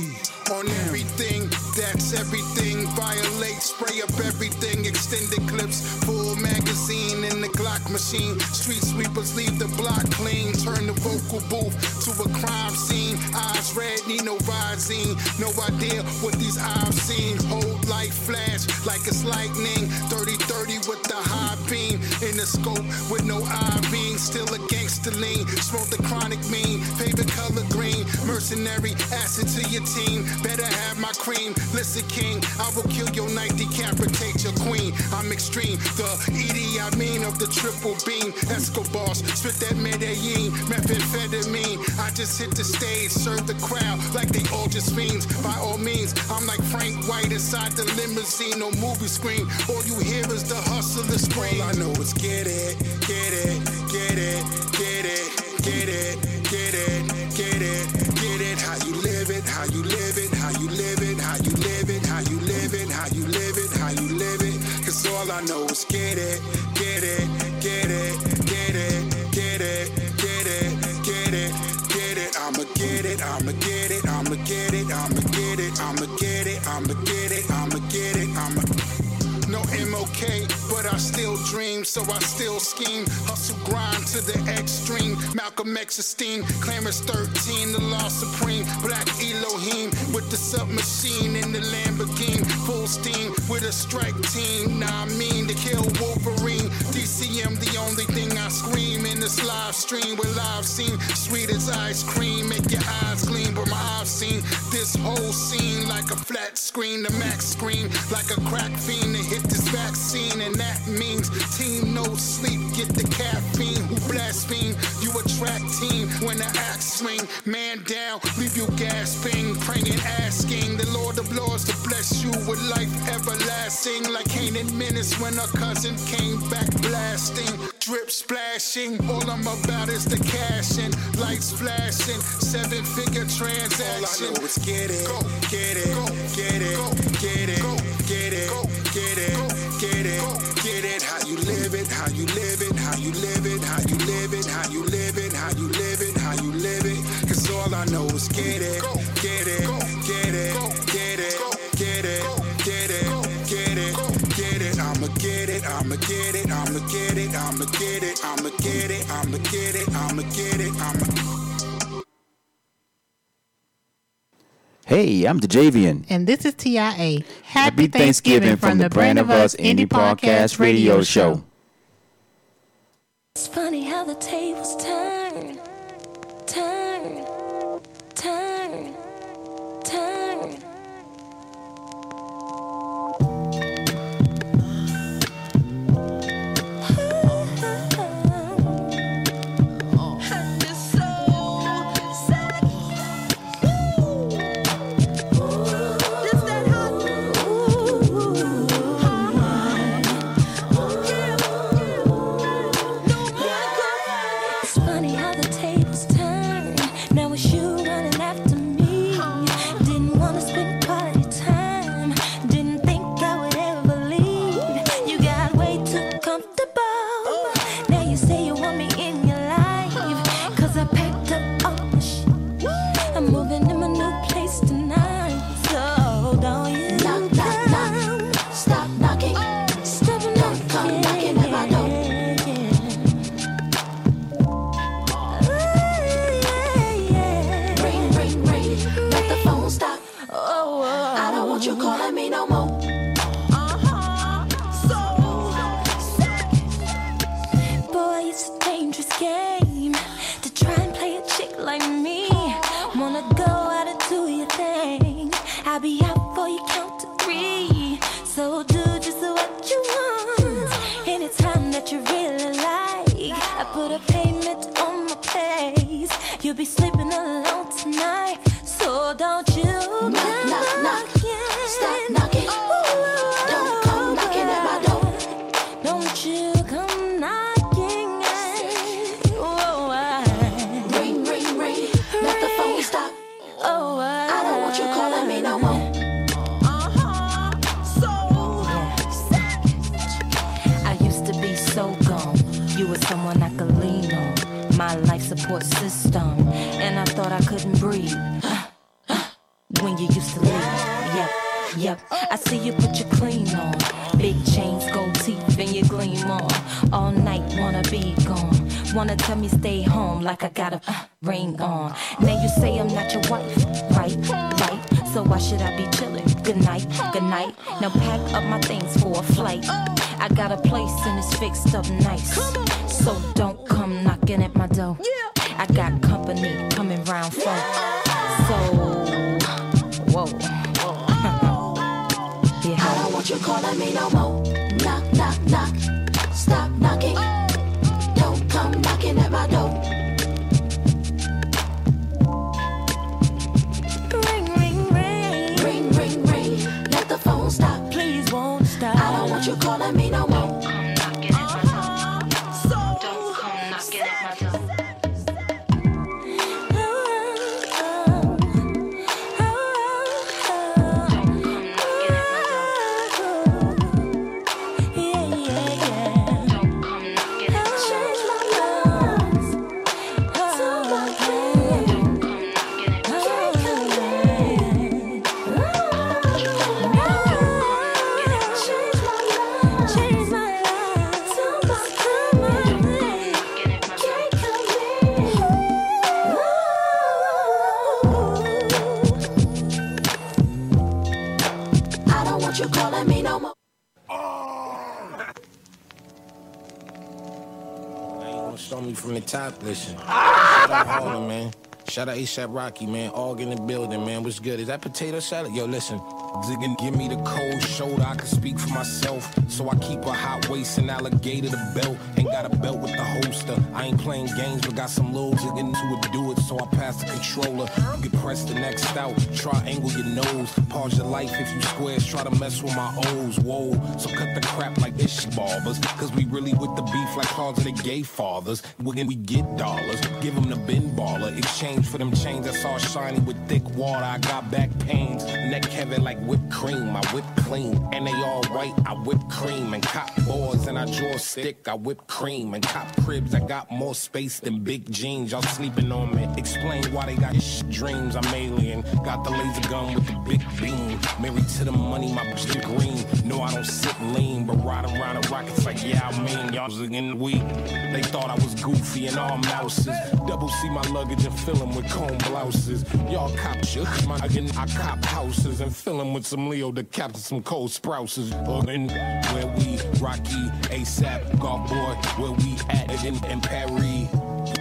on everything, that's everything. Violate, spray up everything. Extended clips, full magazine in the Glock machine. Street sweepers leave the block clean. Turn the vocal booth to a crime scene. Eyes red, need no rising. No idea what these eyes seen. Hold light flash like it's lightning. 30 30 with the high beam. In the scope with no beam. Still a gangster lean. Smoke the chronic mean. Favorite color green. Mercenary acid to your team. Better have my cream. Listen, king, I will kill your night, decapitate your queen. I'm extreme. The Edie, I mean of the triple beam. Escobars, spit that Medellin, methamphetamine. I just hit the stage, serve the crowd like they all just fiends. By all means, I'm like Frank White inside the limousine or movie screen. All you hear is the hustler scream. All I know is get it, get it, get it, get it, get it, get it, get it, get it. How you live it, how you live it, how you live it, how you live it, how you live it, how you live it, how you live it. Cause all I know is get it, get it, so I still scheme. Hustle grind to the extreme. Malcolm X esteem, Clarence 13, the law supreme. Black Elohim with the submachine in the Lamborghini. Full steam with a strike team. Nah, I mean to kill Wolverine. DCM, the only thing I scream in this live stream with live scene. Sweet as ice cream, make your eyes gleam. But my eyes seen this whole scene like a flat screen. The max screen like a crack fiend to hit this vaccine. And that means team no sleep, get the caffeine. Who blaspheme? You attract team when the axe swing. Man down, leave you gasping, praying, asking the Lord of Lords to bless you with life everlasting. Like Caine in Menace when her cousin came back blasting. Drip splashing, all I'm about is the cash and lights flashing. Seven figure transaction. All I know is get it, get it, get it, get it, get it, get it, get it, get it. How you live it, how you live it, how you live it, how you live it, how you live it, how you live it, how you live it. Cause all I know is get it, get it, get it, get it, get it, get it, get it, get it. I'ma get it, I'ma get it, I'ma get it, I'ma get it, I'ma get it, I'ma get it, I'ma get it, I'ma. Hey, I'm Djayvoyn. And this is TIA. Happy, Happy Thanksgiving, Thanksgiving from, from the Brand of Us Indie Podcast Radio Show. It's funny how the tables turn, turn, turn, turn. Listen. Shout out Harlem, man. Shout out ASAP Rocky, man. All in the building, man. What's good? Is that potato salad? Yo, listen. Give me the cold shoulder. I can speak for myself. So I keep a hot waist and alligator the belt. Ain't got a belt with the holster. I ain't playing games, but got some little to it, do it. So I pass the controller. You can press the next out. Triangle your nose. Pause your life if you squares. Try to mess with my O's. Whoa. So cut the crap like this barbers. Cause we really with the beef like cars of the gay fathers. When we get dollars, give them the bin baller. Exchange for them chains that's all shiny with thick water. I got back pains. Neck heavy like whipped cream, I whip I whip cream. And cop cribs, I got more space than big jeans. Y'all sleeping on me. Explain why they got sh- dreams. I'm alien. Got the laser gun with the big beam. Married to the money, my bitch the green. No, I don't sit lean, but ride around the rockets like, yeah, I mean, y'all the week. They thought I was goofy and all mouses. Double see my luggage and fill 'em with comb blouses. Y'all cop shit, my again, I cop houses and fill 'em with some Leo the captain, some cold sprouses. where we Rocky, ASAP, golf boy, where we at in, in Paris.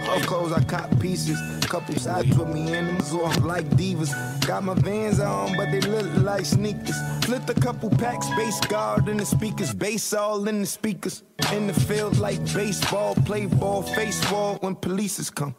Off clothes, I cop pieces. Couple sides with me in them off like divas. Got my vans on, but they look like sneakers. Flipped a couple packs, bass guard in the speakers. Bass all in the speakers. In the field like baseball, play ball, face wall when polices come.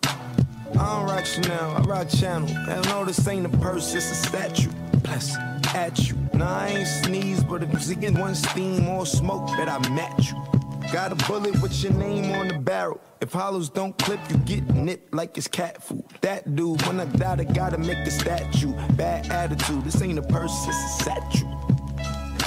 I don't rock Chanel, I rock Channel. Hell no, this ain't a purse, it's a statue. Bless at you. Nah, I ain't sneeze, but if you get one steam or smoke, that I match you. Got a bullet with your name on the barrel. If hollows don't clip, you get nipped like it's cat food. That dude, when I die, I gotta make the statue. Bad attitude, this ain't a purse, it's a statue.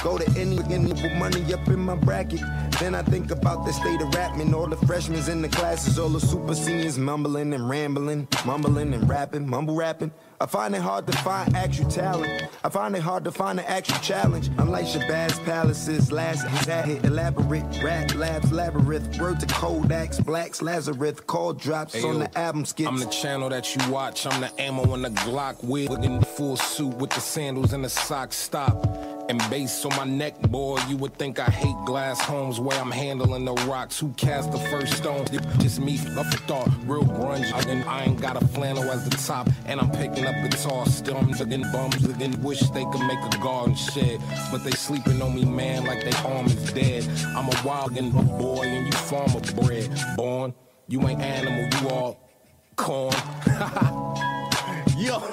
Go to any and put money up in my bracket. Then I think about the state of rapping. All the freshmen in the classes, all the super seniors mumbling and rambling, mumbling and rapping, mumble rapping. I find it hard to find actual talent. I find it hard to find an actual challenge. Unlike Shabazz Palaces, last hit elaborate rap labs, labyrinth. Word to Kodaks, Blacks, Lazarus, call drops Hey, on yo, the album skits. I'm the channel that you watch. I'm the ammo in the Glock with in the full suit with the sandals and the socks. Stop. And bass on my neck, boy. You would think I hate glass homes where I'm handling the rocks. Who cast the first stone? Just me, up a thought, real grunge. I, ain't got a flannel as the top, and I'm picking up guitar. Still, I'm looking bums, looking wish they could make a garden shed. But they sleeping on me, man, like they arm is dead. I'm a wild and boy, and you farmer bred. Born, you ain't animal, you all corn. Yo.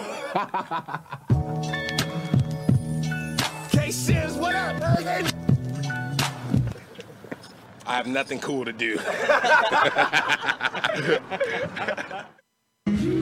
Sims, what up? I have nothing cool to do.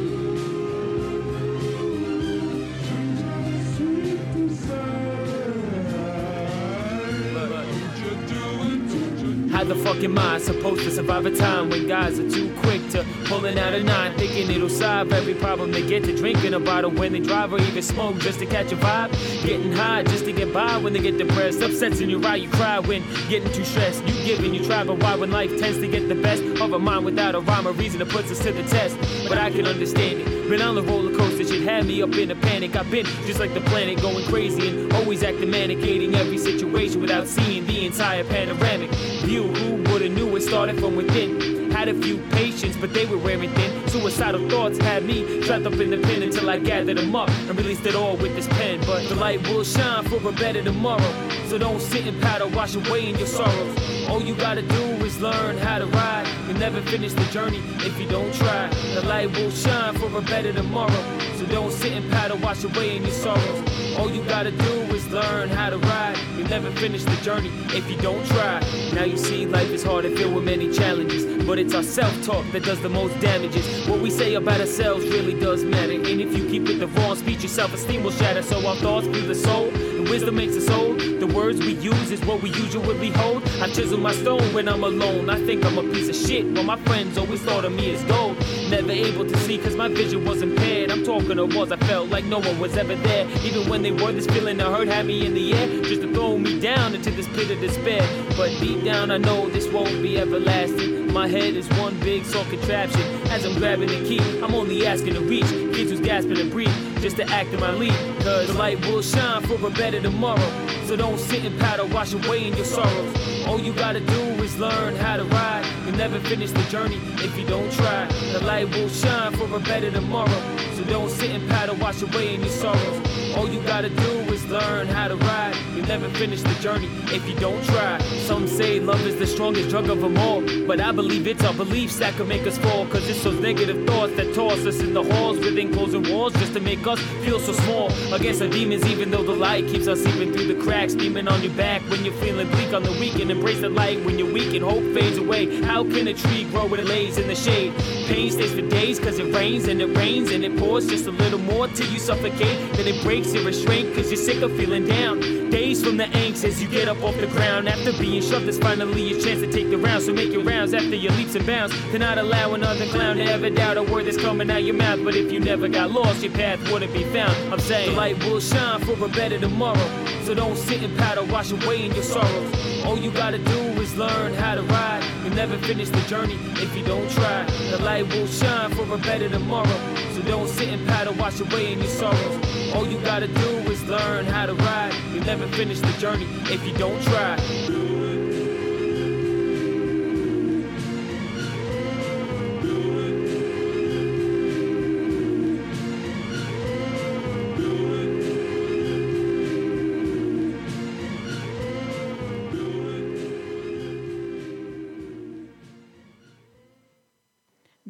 How the fuck am I supposed to survive a time when guys are too quick to pulling out a nine, thinking it'll solve every problem they get to drinking a bottle when they drive or even smoke just to catch a vibe? Getting high just to get by when they get depressed. Upsets in your eye, you cry when getting too stressed. You give and you try, but why when life tends to get the best of a mind without a rhyme or reason that puts us to the test? But I can understand it. Been on the roller coaster, had me up in a panic. I've been just like the planet, going crazy and always acting manic, hating every situation without seeing the entire panoramic view. Who would've knew it started from within? Had a few patients, but they were wearing thin. Suicidal thoughts had me trapped up in the pen until I gathered them up and released it all with this pen. But the light will shine for a better tomorrow. So don't sit and paddle, wash away in your sorrows. All you gotta do is learn how to ride. You'll never finish the journey if you don't try. The light will shine for a better tomorrow. So don't sit and paddle, wash away in your sorrows. All you gotta do is learn how to ride. You'll never finish the journey if you don't try. Now you see life is hard and filled with many challenges. But it's our self-talk that does the most damages. What we say about ourselves really does matter. And if you keep it the wrong speech, your self-esteem will shatter. So our thoughts be the soul. The wisdom makes us old. The words we use is what we usually hold. I chisel my stone when I'm alone. I think I'm a piece of shit. But my friends always thought of me as gold. Never able to see cause my vision was impaired. I'm talking to walls I felt like no one was ever there. Even when they were this feeling I heard had me in the air. Just to throw me down into this pit of despair. But deep down I know this won't be everlasting. My head is one big soul contraption. As I'm grabbing the key, I'm only asking to reach. Kids who's gasping and breathe just to act in my lead. Cause the light will shine for a better tomorrow. So don't sit and paddle, wash away in your sorrows. All you gotta do is learn how to ride. You'll never finish the journey if you don't try. The light will shine for a better tomorrow. So don't sit and paddle, wash away your sorrows. All you gotta do is learn how to ride. You'll never finish the journey if you don't try. Some say love is the strongest drug of them all, but I believe it's our beliefs that can make us fall. Cause it's those negative thoughts that toss us in the halls within closing walls just to make us feel so small against the demons, even though the light keeps us even through the Beaming on your back when you're feeling bleak on the weekend. Embrace the light when you're weak and hope fades away. How can a tree grow when it lays in the shade? Pain stays for days cause it rains and it rains and it pours just a little more till you suffocate. Then it breaks your restraint cause you're sick of feeling down. Days from the angst as you get up off the ground. After being shoved, it's finally your chance to take the round. So make your rounds after your leaps and bounds. To not allow another clown to ever doubt a word that's coming out your mouth. But if you never got lost, your path wouldn't be found. I'm saying the light will shine for a better tomorrow. So don't sit and paddle, wash away in your sorrows. All you gotta do is learn how to ride. You'll never finish the journey if you don't try. The light will shine for a better tomorrow. So don't sit and paddle, wash away in your sorrows. All you gotta do is learn how to ride. You'll never finish the journey if you don't try.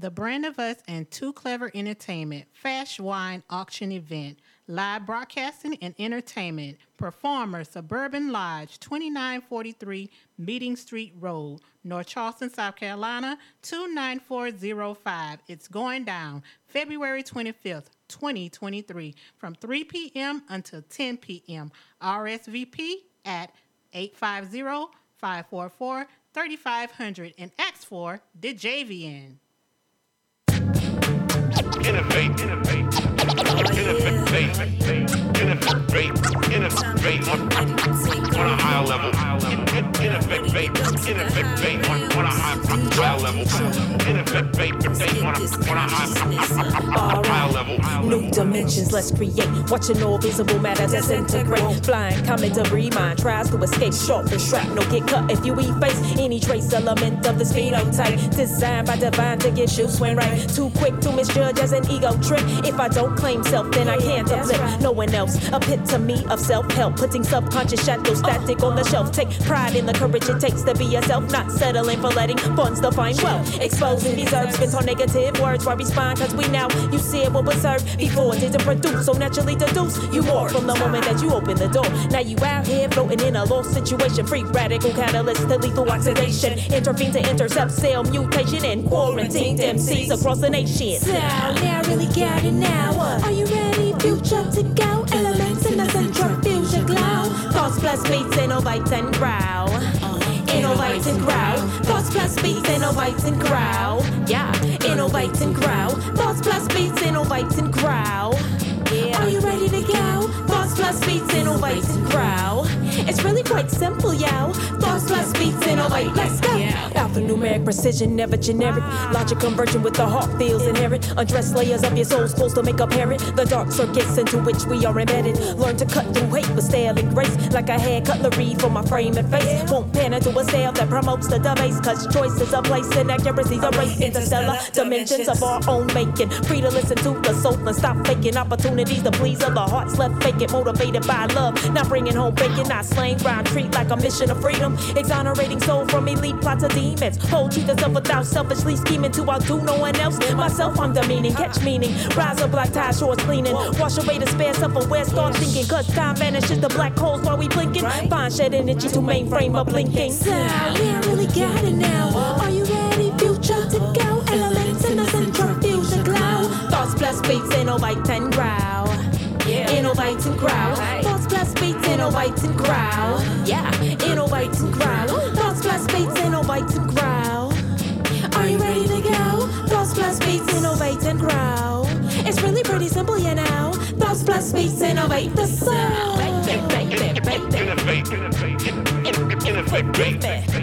The Brand of Us and Too Clever Entertainment Fast Wine Auction Event. Live broadcasting and entertainment. Performer Suburban Lodge, 2943 Meeting Street Road, North Charleston, South Carolina, 29405. It's going down February 25th, 2023, from 3 p.m. until 10 p.m. RSVP at 850 544 3500 and ask for the JVN. Innovate, innovate, innovate, innovate, innovate on, on a higher level. Innovate, innovate on, on a higher level. On a, on a high, higher level. New dimensions, let's create. Watching all visible matter disintegrate. Flying comet debris, mind tries to escape. Sharp and shrapnel get cut if you efface any trace element of this phenotype. Designed by divine to get you swing right. Too quick to misjudge as an ego trip. If I don't claim self, then I can't uplift no one else. Epitome of self help, putting subconscious shadows static on the shelf. Take pride in the courage it takes to be yourself, not settling for letting funds define wealth. Exposing these spins on negative words. Why respond? Cause we now, you see it will served before it didn't produce. So naturally deduce you more from the moment that you open the door. Now you out here floating in a lost situation. Free radical catalyst to lethal oxidation. Intervene to intercept cell mutation and quarantine MCs across the nation. So now really got it now. Are you ready, future to go? Elements in the centrifugal glow. Thoughts plus beats, in innovate and growl. Innovate and growl. Thoughts plus beats, in innovate and growl. Yeah, innovate and growl. Thoughts plus beats, in innovate and growl. Yeah. Are you ready to go? Thoughts plus beats, innovate and growl. It's really quite simple, yo. Thoughts plus beats, innovate. Let's go. Alphanumeric precision, never generic. Logic converging with the heart feels inherent. Undress layers of your soul supposed to make apparent the dark circuits into which we are embedded. Learn to cut through hate with style and grace. Like a hair cutlery for my frame and face. Won't pan into a sale that promotes the debase. Cause choice is a place and accuracy's a race. Interstellar dimensions of our own making. Free to listen to the soul and stop faking opportunities to please other hearts left vacant. Motivated by love, not bringing home bacon. Not slang ground treat like a mission of freedom. Exonerating soul from elite plots of demons. Hold truth itself without selfishly scheming to outdo no one else. Myself, I'm demeaning, catch meaning. Rise up like tie shorts cleaning. Wash away the spare self aware, start thinking. Cause time vanishes the black holes while we blinking. Find shed energy to mainframe a blinking. So now really got it now. Are you ready, future to go? Elements Thoughts plus beats, innovate and growl. Yeah. Innovate and growl. Thoughts plus beats, innovate and growl. Yeah. Innovate and growl. Thoughts plus beats, innovate and growl. Are you ready to go? Thoughts plus beats, innovate and growl. It's really pretty simple, you know. Thoughts plus beats, innovate the soul. Innovate, innovate, innovate, innovate, innovate, innovate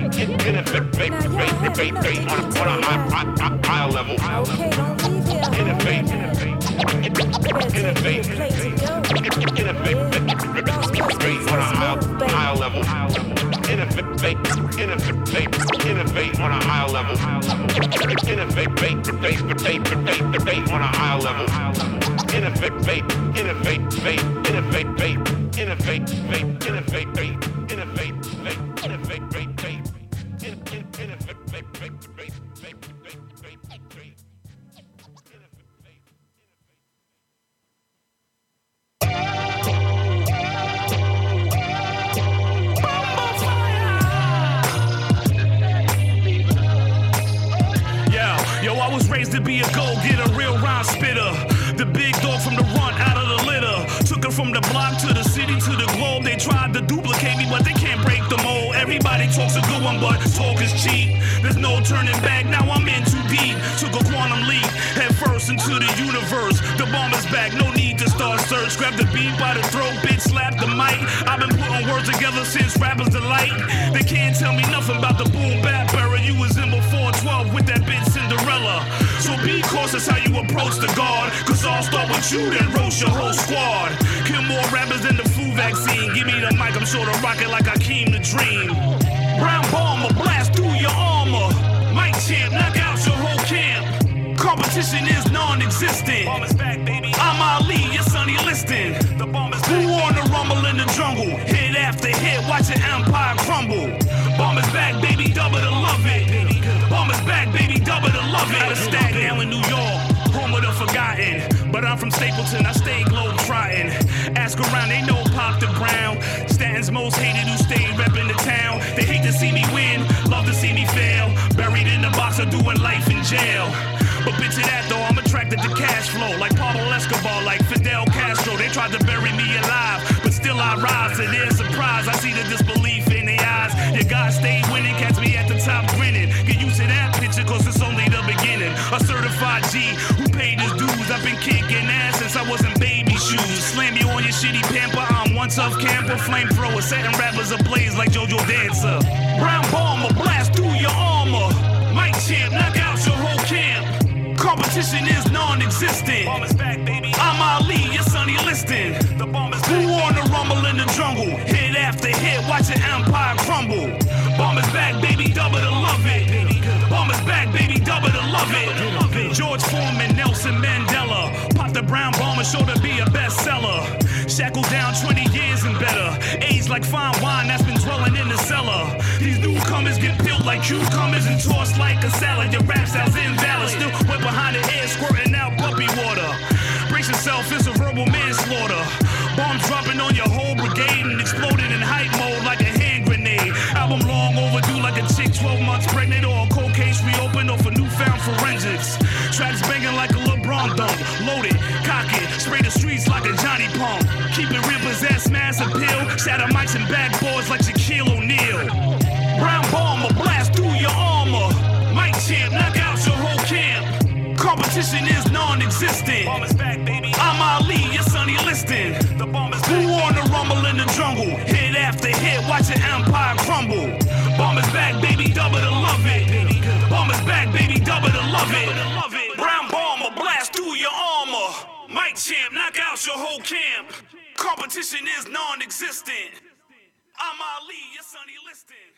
on a, on a high, high, higher level. Innovate, innovate, innovate, innovate innovate on a higher, level. Innovate, innovate, innovate innovate on a higher level. Innovate, debate, debate, debate on a higher level. Innovate, innovate, innovate, innovate, innovate, innovate, innovate, back, no need to start search. Grab the beat by the throat, bitch, slap the mic. I've been putting words together since rappers delight. They can't tell me nothing about the boom bap era. You was in before 12 with that bitch Cinderella. So be cautious how you approach the guard. Cause I'll start with you, then roast your whole squad. Kill more rappers than the flu vaccine. Give me the mic, I'm sure to rock it like Hakeem the Dream. Brown bomber, blast through your armor. Mike champ, knock out. Competition is non-existent. Back. I'm Ali, your sonny listing. The bomb is back. Who on the rumble in the jungle? Hit after hit, watch your empire crumble. Bomb is back, baby, double to love it. Bomb is back, baby, double to love it. Out of Staten Island, New York, home of the forgotten. But I'm from Stapleton, I stay globe trotting. Ask around, they know Pop the Brown. Staten's most hated who stayed repping the town. They hate to see me win, love to see me fail. Buried in the box or doing life in jail. But picture that though, I'm attracted to cash flow. Like Pablo Escobar, like Fidel Castro. They tried to bury me alive, but still I rise to their surprise. I see the disbelief in their eyes. Your God stay winning, catch me at the top grinning. Get used to that picture, cause it's only the beginning. A certified G who paid his dues. I've been kicking ass since I was in baby shoes. Slam you on your shitty pamper, I'm one tough camper. Flamethrower, setting rappers ablaze like JoJo Dancer. Brown bomber, blast through your armor. Mike champ, knock out. Competition is non-existent. Back. I'm Ali, your sonny. The bomb is. Who on the rumble in the jungle? Hit after hit, watch your empire crumble. Bomb is back, baby, double to love it. Bomb is back, baby, double to love it. George Foreman, Nelson Mandela. Pop the brown bomber, sure to be a bestseller. Shackled down 20 years and better. Aged like fine wine that's been dwelling in the cellar. These newcomers get like cucumbers and tossed like a salad. Your rap sounds invalid. Still wet behind the head, squirting out puppy water. Brace yourself, it's a verbal manslaughter. Bombs dropping on your whole brigade and exploding in hype mode like a hand grenade. Album long overdue like a chick 12 months pregnant or a cold case reopened or for newfound forensics. Tracks banging like a LeBron dunk. Loaded, cock it, spray the streets like a Johnny Pump. Keep it real, possess mass appeal. Shatter mics and backboards like Shaquille O'Neal. Competition is non-existent. Bomb is back, baby. I'm Ali, your sonny listing. The bomb is back. Who on the rumble in the jungle? Hit after hit, watch your empire crumble. Bomb is back, baby, double to love it. Bomb is back, baby, double to love it. Brown bomber, blast through your armor. Mike champ, knock out your whole camp. Competition is non-existent. I'm Ali, your sonny listing.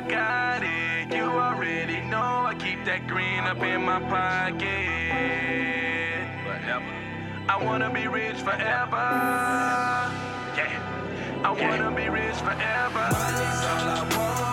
I got. It. You already know I keep that green up in my pocket. Forever. I wanna be rich forever. Yeah. I wanna be rich forever. Money's all I want,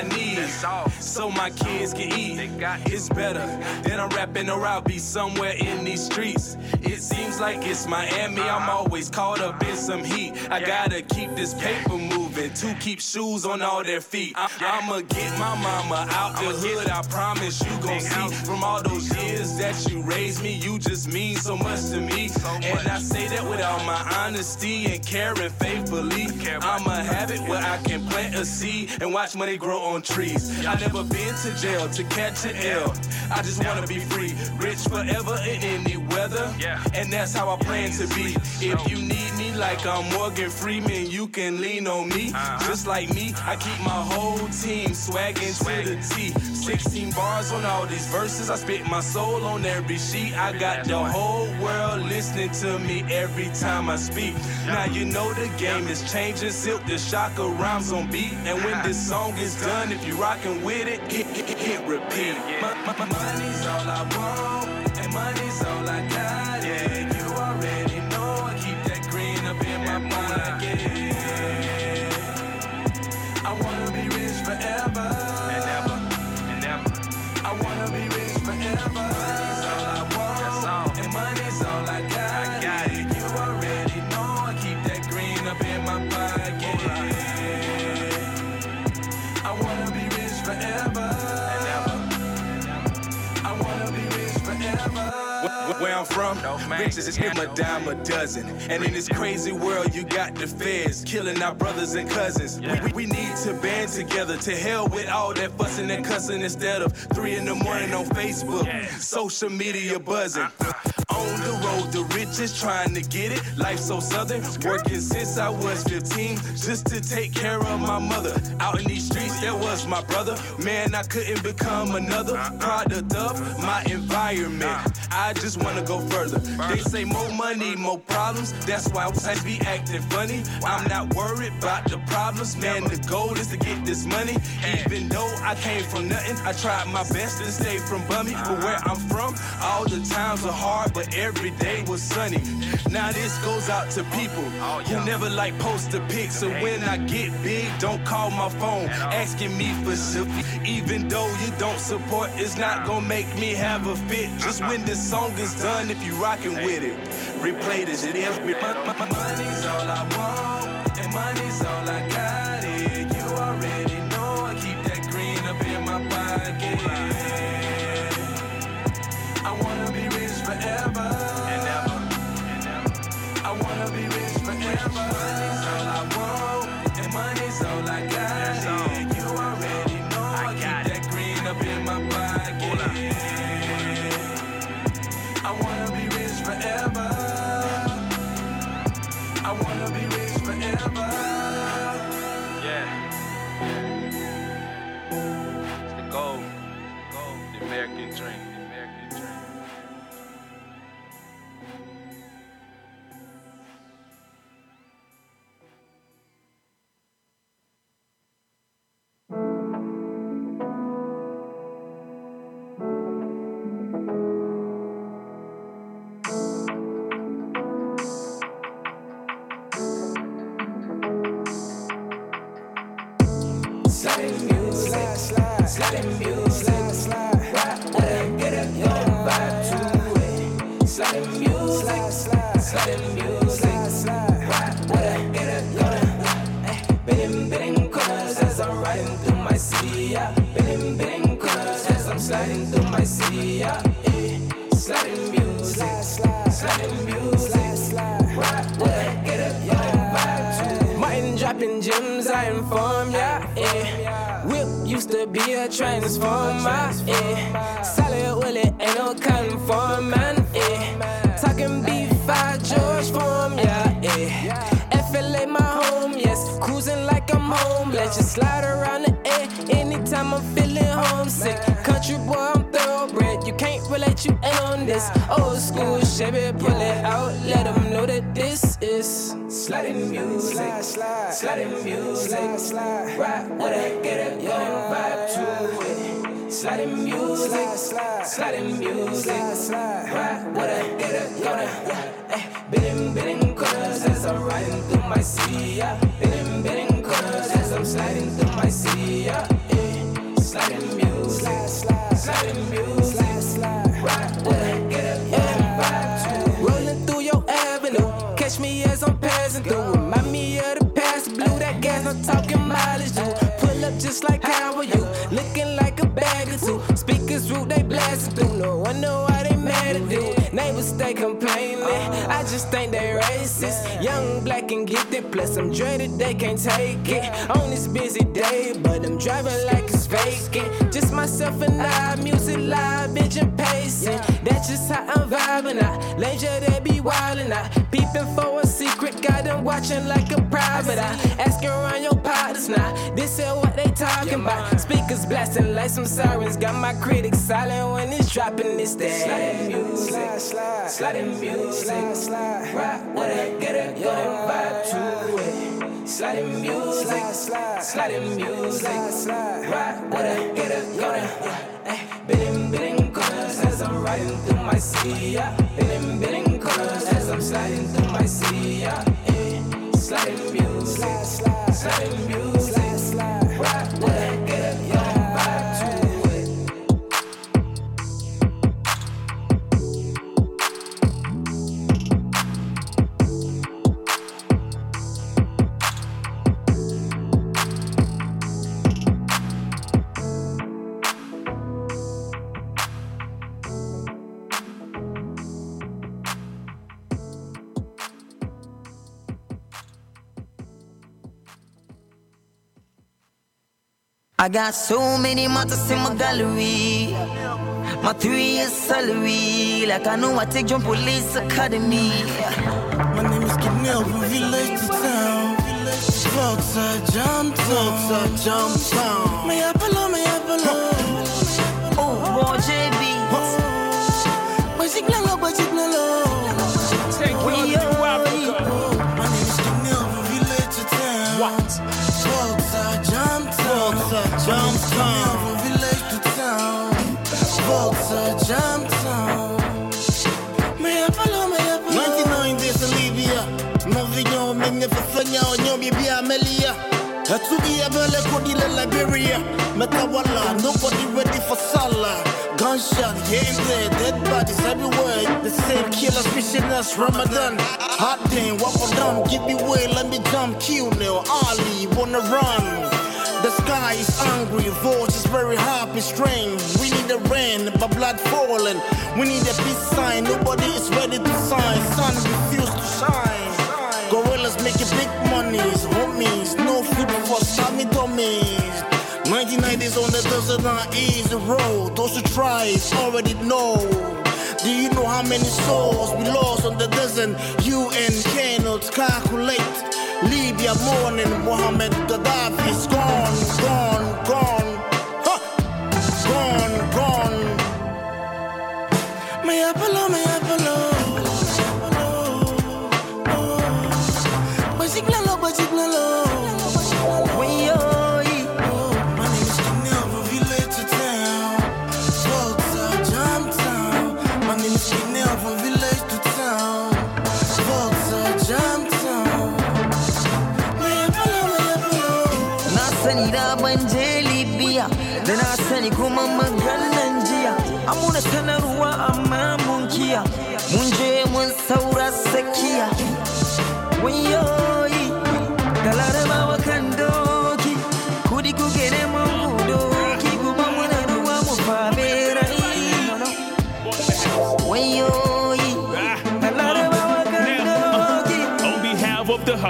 I forever. Money's all need. So my kids can eat. It's better than I'm rapping or I'll be somewhere in these streets. It seems like it's Miami. I'm always caught up in some heat. I gotta keep this paper moving to keep shoes on all their feet. I- I'ma get my mama out the hood. I promise you gon' see from all those years that you raised me. You just mean so much to me. And I say that with all my honesty and caring faithfully. I'ma have it where I can plant a seed and watch money grow on trees. I never been to jail to catch an L. I just wanna be free, rich forever in any weather. And that's how I plan to be. If you need me like I'm Morgan Freeman, you can lean on me. Just like me, I keep my whole team swagging to the T. 16 bars on all these verses. I spit my soul on every sheet. I got the whole world listening to me every time I speak. Now you know the game is changing. Silkk the Shocker rhymes on beat. And when this song is done, if you rockin' with it, hit, hit, hit repeat. My, my, my money's all I want, from, riches is him a dime a dozen. And in this crazy world, you got the feds killing our brothers and cousins. We, we, we need to band together to hell with all that fussing and cussing instead of three in the morning on Facebook. Social media buzzing. On the road, the richest trying to get it. Life so southern, working since I was 15 just to take care of my mother. Out in these streets, there was my brother. Man, I couldn't become another product of my environment. I just wanna go further. They say more money, more problems. That's why I be acting funny. I'm not worried about the problems. Man, the goal is to get this money. Even though I came from nothing, I tried my best to stay from bummy. But where I'm from, all the times are hard, but every day was sunny. Now this goes out to people who never like post poster pics. So when I get big, don't call my phone asking me for shit. Even though you don't support, it's not gonna make me have a fit. Just when this song is done, if you rockin' with it, replay this. It is money's all I want, Right with it, get it, young vibe to it. Sliding music, sliding music. Right with it, get it, young. Hey, I'm dreaded, they can't take it. On this busy day, but I'm driving like it's vacant. Just myself and I, music live, bitch, and pacing. That's just how I'm vibing. I laser, they be wildin'. I peeping for a secret, got them watching like a private. I asking around your partners now. This is what they talking about. Speakers blasting like some sirens. Got my critics silent when it's dropping this day. Sliding music, slide, sliding music, slide, slide. Right with it, get it, go and vibe to it. Sliding music, slide, sliding music, slide. Right with it, get it, go and Billing, billing corners as I'm riding through my city. Yeah. Billing, billing corners as I'm sliding through my city. Yeah. Eh. Sliding music, sliding music, right with it, get it, I got so many matters in my gallery. My three years salary, like I know I take John Police Academy. My name is Kenel from village to town. Folks are jump folks are jump town. Me apolo, me apolo. Oh, boy, JB. Bajik lalo, bajik lalo. Bibia Amelia. Atubi abele kodile Liberia. Metawala, nobody ready for Salah. Gunshot there, dead bodies everywhere. The same killers fishing us Ramadan. Hot damn, on down, give me way, let me jump, kill now. Ali, wanna run. The sky is angry, voice is very happy, strange. We need a rain, but blood falling. We need a peace sign, nobody is ready to sign. Sun refuse making big monies, homies. No food for Sammy dummies. 1990s on the desert, not easy road. Those who try already know. Do you know how many souls we lost on the desert? UN cannot calculate. Libya morning, Mohammed Gaddafi is gone, gone, gone. Huh. Gone, gone. Me apolo, me apolo.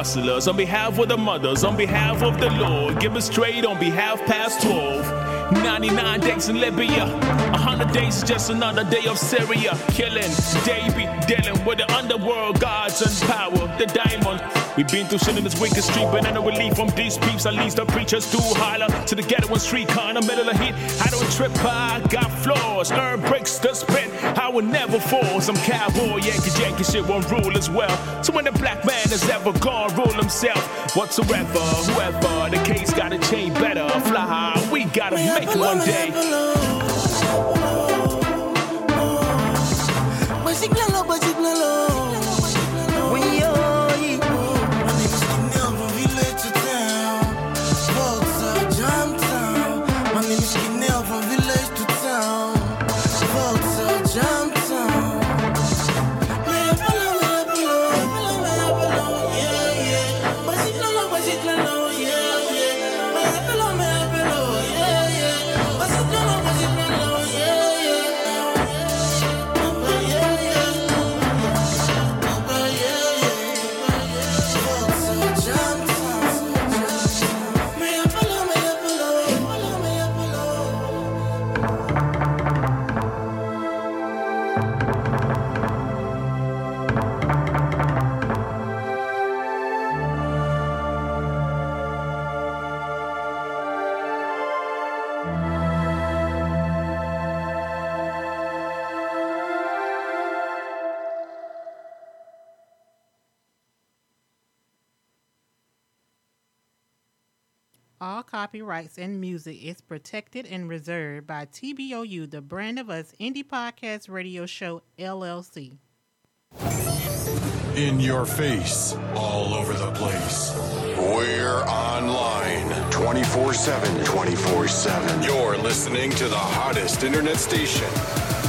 Hustlers, on behalf of the mothers, on behalf of the Lord, give us trade on behalf past 12. 99 days in Libya, 100 days is just another day of Syria. Killing, Davy, dealing with the underworld gods and power, the diamond. We've been through shit in this wicked street, but no relief from these peeps. At least the preachers do holler to the ghetto and street corner, middle of heat. I don't trip, I got flaws. Earn breaks to spin, I will never fall. Some cowboy, Yankee, Yankee shit won't rule as well. So when the black man has ever gone, rule himself whatsoever, whoever. The case gotta change better, fly high. We gotta make it one day. Bajik lalo, bajik lalo. Copyrights and music is protected and reserved by TBOU, the brand of us indie podcast radio show LLC. In your face, all over the place. We're online 24 7. 24 7. You're listening to the hottest internet station.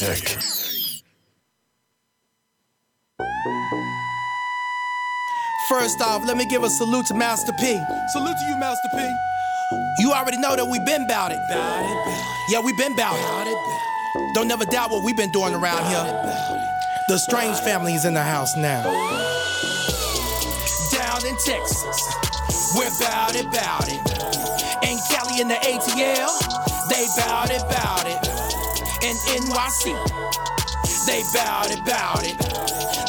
Music. First off, let me give a salute to Master P. Salute to you, Master P. You already know that we been bout it. bout Yeah, we been bout it. Don't never doubt what we've been doing around here. The Strange family is in the house now. Down in Texas, we're bout it, bout it. In Cali in the ATL, they bout it, bout it. In NYC, they bout it, bout it.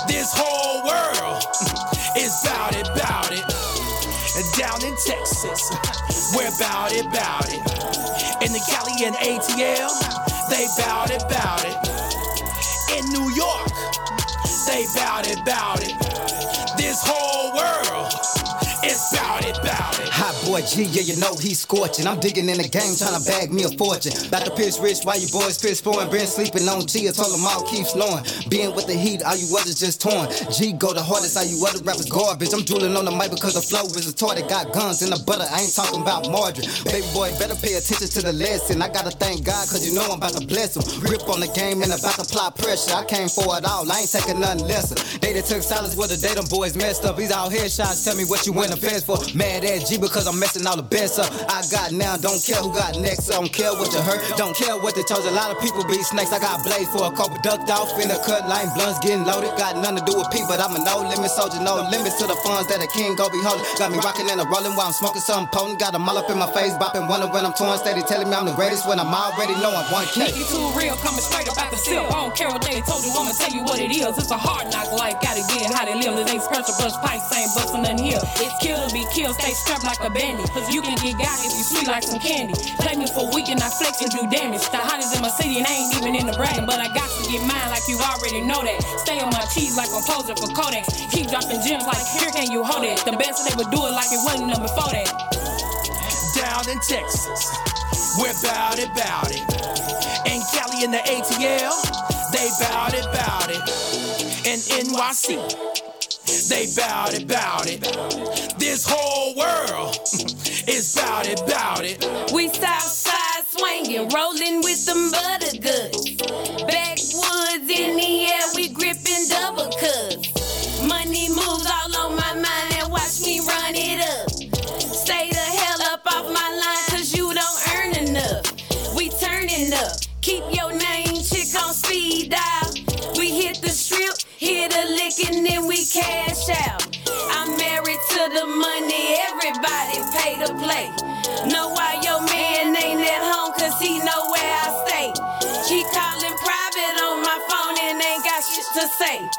This whole world is bout it, bout it. Down in Texas, we're bout it, bout it. In the Cali and ATL, they bout it, bout it. In New York, they bout it, bout it. This whole world is bout it, bout it. Boy G, yeah, you know he's scorching. I'm digging in the game, trying to bag me a fortune. About to piss rich while you boys piss pouring. Been sleeping on G, I told them all keep snowing. Being with the heat, all you others just torn. G go the hardest, all you other rappers garbage. I'm drooling on the mic because the flow is a toy that got guns in the butter. I ain't talking about margarine. Baby boy, better pay attention to the lesson. I gotta thank God, cause you know I'm about to bless him. Grip on the game and about to apply pressure. I came for it all, I ain't taking nothing lesser. They that took silence where the day them boys messed up. These out headshots tell me what you went to fence for. Mad at G because I'm messing all the best up. I got now, don't care who got next. I don't care what you heard, don't care what they chose. A lot of people be snakes. I got blades for a couple ducked off in the cut line. Blunts getting loaded. Got nothing to do with people, but I'm a no limit soldier. No limits to the funds that a king go be holding. Got me rocking and a rolling while I'm smoking something potent. Got them all up in my face, bopping. Wonder when I'm torn. Steady telling me I'm the greatest when I'm already knowing one K. Nigga too real, coming straight up out the silk. I don't care what they told you, I'ma tell you what it is. It's a hard knock life, gotta get how they live. It ain't special, bust pipes, ain't bustin' nothing here. It's kill to be killed, stay strapped like a bandit. Cause you can get got if you sweet like some candy. Play me for a week and I flex and do damage. The hottest in my city and I ain't even in the bragging. But I got to get mine like you already know that. Stay on my cheese like I'm posing for Kodak. Keep dropping gems like here can you hold it. The best they would do it like it wasn't them before that. Down in Texas, we're bout it, bout it. In Cali in the ATL, they bout it, bout it. In NYC, they bout it, bout it. This whole world is bout it, bout it. We Southside swinging, rolling with some butter goods. Backwoods in the air, we gripping double cups. Money moves all on my mind and watch me run it up. Stay the hell up off my line, cause you don't earn enough. We turning up, keep your name chick on speed dial. Strip, hit a lick and then we cash out. I'm married to the money, everybody pay to play. Know why your man ain't at home, cause he know where I stay. Keep calling private on my phone and ain't got shit to say.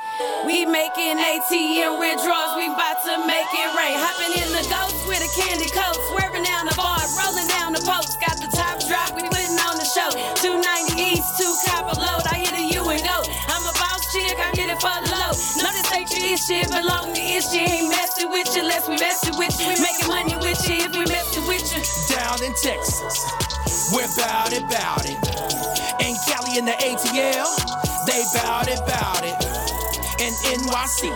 We making ATM withdrawals, we bout to make it rain. Hopping in the ghost with a candy coat, swerving down the bar, rolling down the post. Got the top drop, we putting on the show. 290 East, two copper chick, I get it for the low. No, this ain't your shit, belong to it. She ain't messing with you, unless we messing with you. We making money with you if we messing with you. Down in Texas, we're bout it, bout it. In Cali in the ATL, they bout it, bout it. In NYC,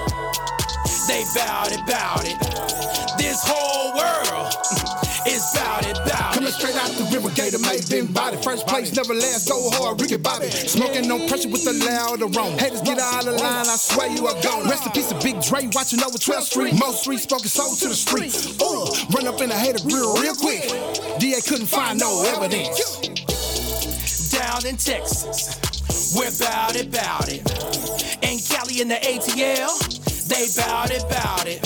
they bout it, bout it. This whole world is bout it, bout Coming straight out the river, Gator made been body. First place, never last, go hard, Ricky Bobby. Smoking no pressure with the loud aroma. Haters get out of line, I swear you are gone. Rest in peace of Big Dre, watching over 12th Street. Most streets spoken soul to the streets. Ooh, run up in the hater grill real quick. DA couldn't find no evidence. Down in Texas, we're bout it, bout it. In Cali in the ATL, they bout it, bout it.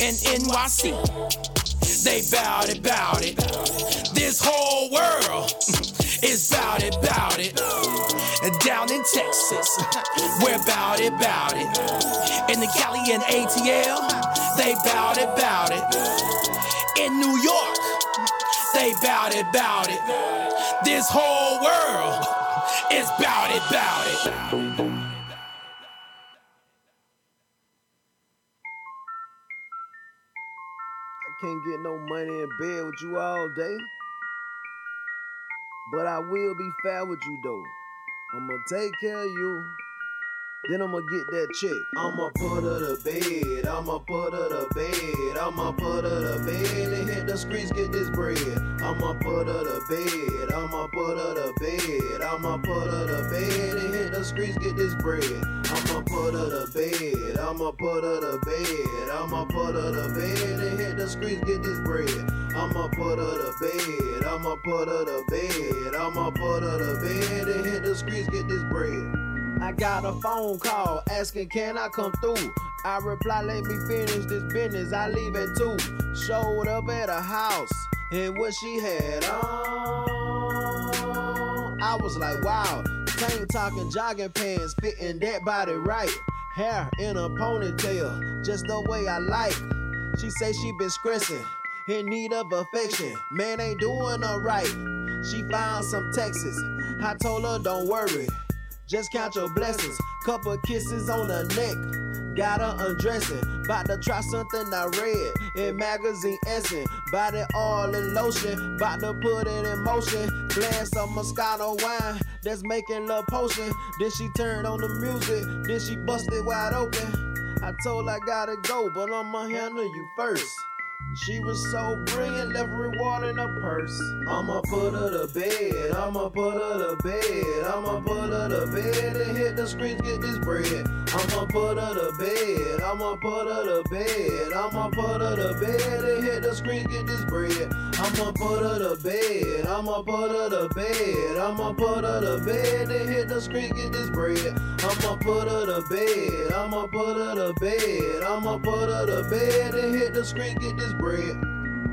In NYC, they bout it, bout it. This whole world is bout it, bout it. Down in Texas, we're bout it, bout it. In the Cali and ATL, they bout it, bout it. In New York, they bout it, bout it. This whole world is bout it, bout it. Can't get no money in bed with you all day. But I will be fair with you though. I'ma take care of you. Then I'ma get that check. I'ma put her to bed. I'ma put her to bed. I'ma put her to bed and hit the streets, get this bread. I'ma put her to bed. I'ma put her to bed. I'ma put her to bed and hit the streets, get this bread. I'ma put her to bed. I'ma put her to bed. I'ma streets, get this bread. I'ma put her to bed. I'ma put her to bed. I'ma put her to bed and hit the streets, get this bread. I got a phone call asking, can I come through? I reply, let me finish this business. I leave at two. Showed up at a house and what she had on. I was like, wow. Tank talking jogging pants, fitting that body right. Hair in a ponytail, just the way I like. She say she been stressing, in need of affection. Man ain't doing her right. She found some Texas. I told her, don't worry. Just count your blessings. Couple kisses on the neck. Got her undressing. About to try something I read in magazine essence. Body all in lotion. About to put it in motion. Glass of Moscato wine that's making love potion. Then she turned on the music. Then she busted wide open. I told I gotta go, but I'ma handle you first. She was so brilliant, left reward in her purse. I'ma put her to bed, I'ma put her to bed, I'ma put her to bed and hit the streets, get this bread. I'ma put her to bed, I'ma put her to bed, I'ma put her to bed and hit the streets, get this bread. I'ma put her to bed, I'ma put her to bed, I'ma put her to bed and hit the streets, get this bread. I'ma put her to bed, I'ma put her to bed, I'ma put her to bed and hit the streets, get this bread.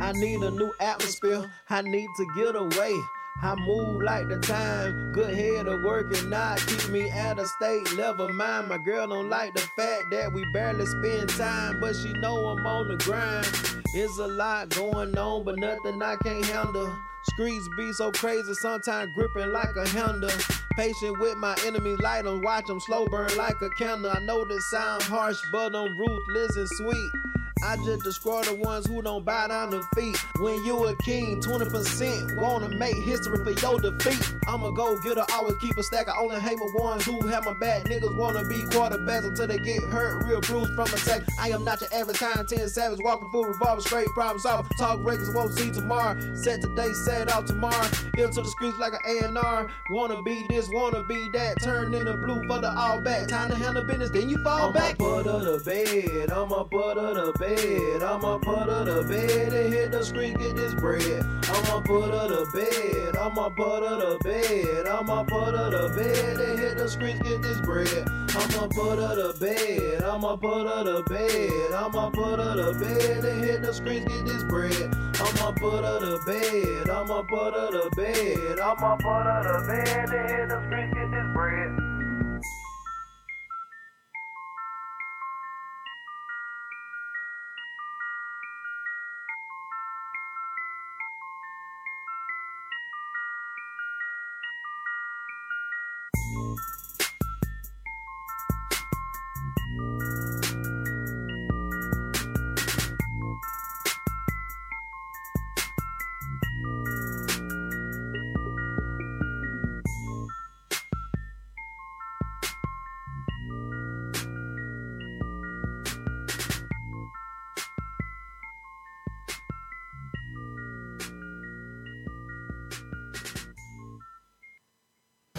I need a new atmosphere. I need to get away. I move like the time, good head of working not keep me at a state level mind. My girl don't like the fact that we barely spend time, but she know I'm on the grind. It's a lot going on, but nothing I can't handle. Streets be so crazy, sometimes gripping like a handle. Patient with my enemies, light them, watch them slow burn like a candle. I know this sound harsh, but I'm ruthless and sweet. I just destroy the ones who don't bow down to feet. When you a king, 20% wanna make history for your defeat. I'ma go get her, always keep a stack. I only hate with ones who have my back. Niggas wanna be quarterbacks until they get hurt, real bruised from a sack. I am not your average 10 savage, walking full revolver, straight problem solver. Talk records, won't see tomorrow. Set today, set off tomorrow. Into the streets like an A&R. Wanna be this, wanna be that. Turn in the blue for the all back. Time to handle business, then you fall I'ma back. put her to bed, I'ma put her to bed. I'ma put her to bed and hit the street, get this bread. I'ma put her to bed, I'ma put her to bed. I'ma put her to bed and hit the streets, get this bread. I'ma put her to bed, I'ma put her to bed. I'ma put her to bed and hit the streets, get this bread. I'ma put her to bed, I'ma put her to bed. I'ma put her to bed and hit the streets, get this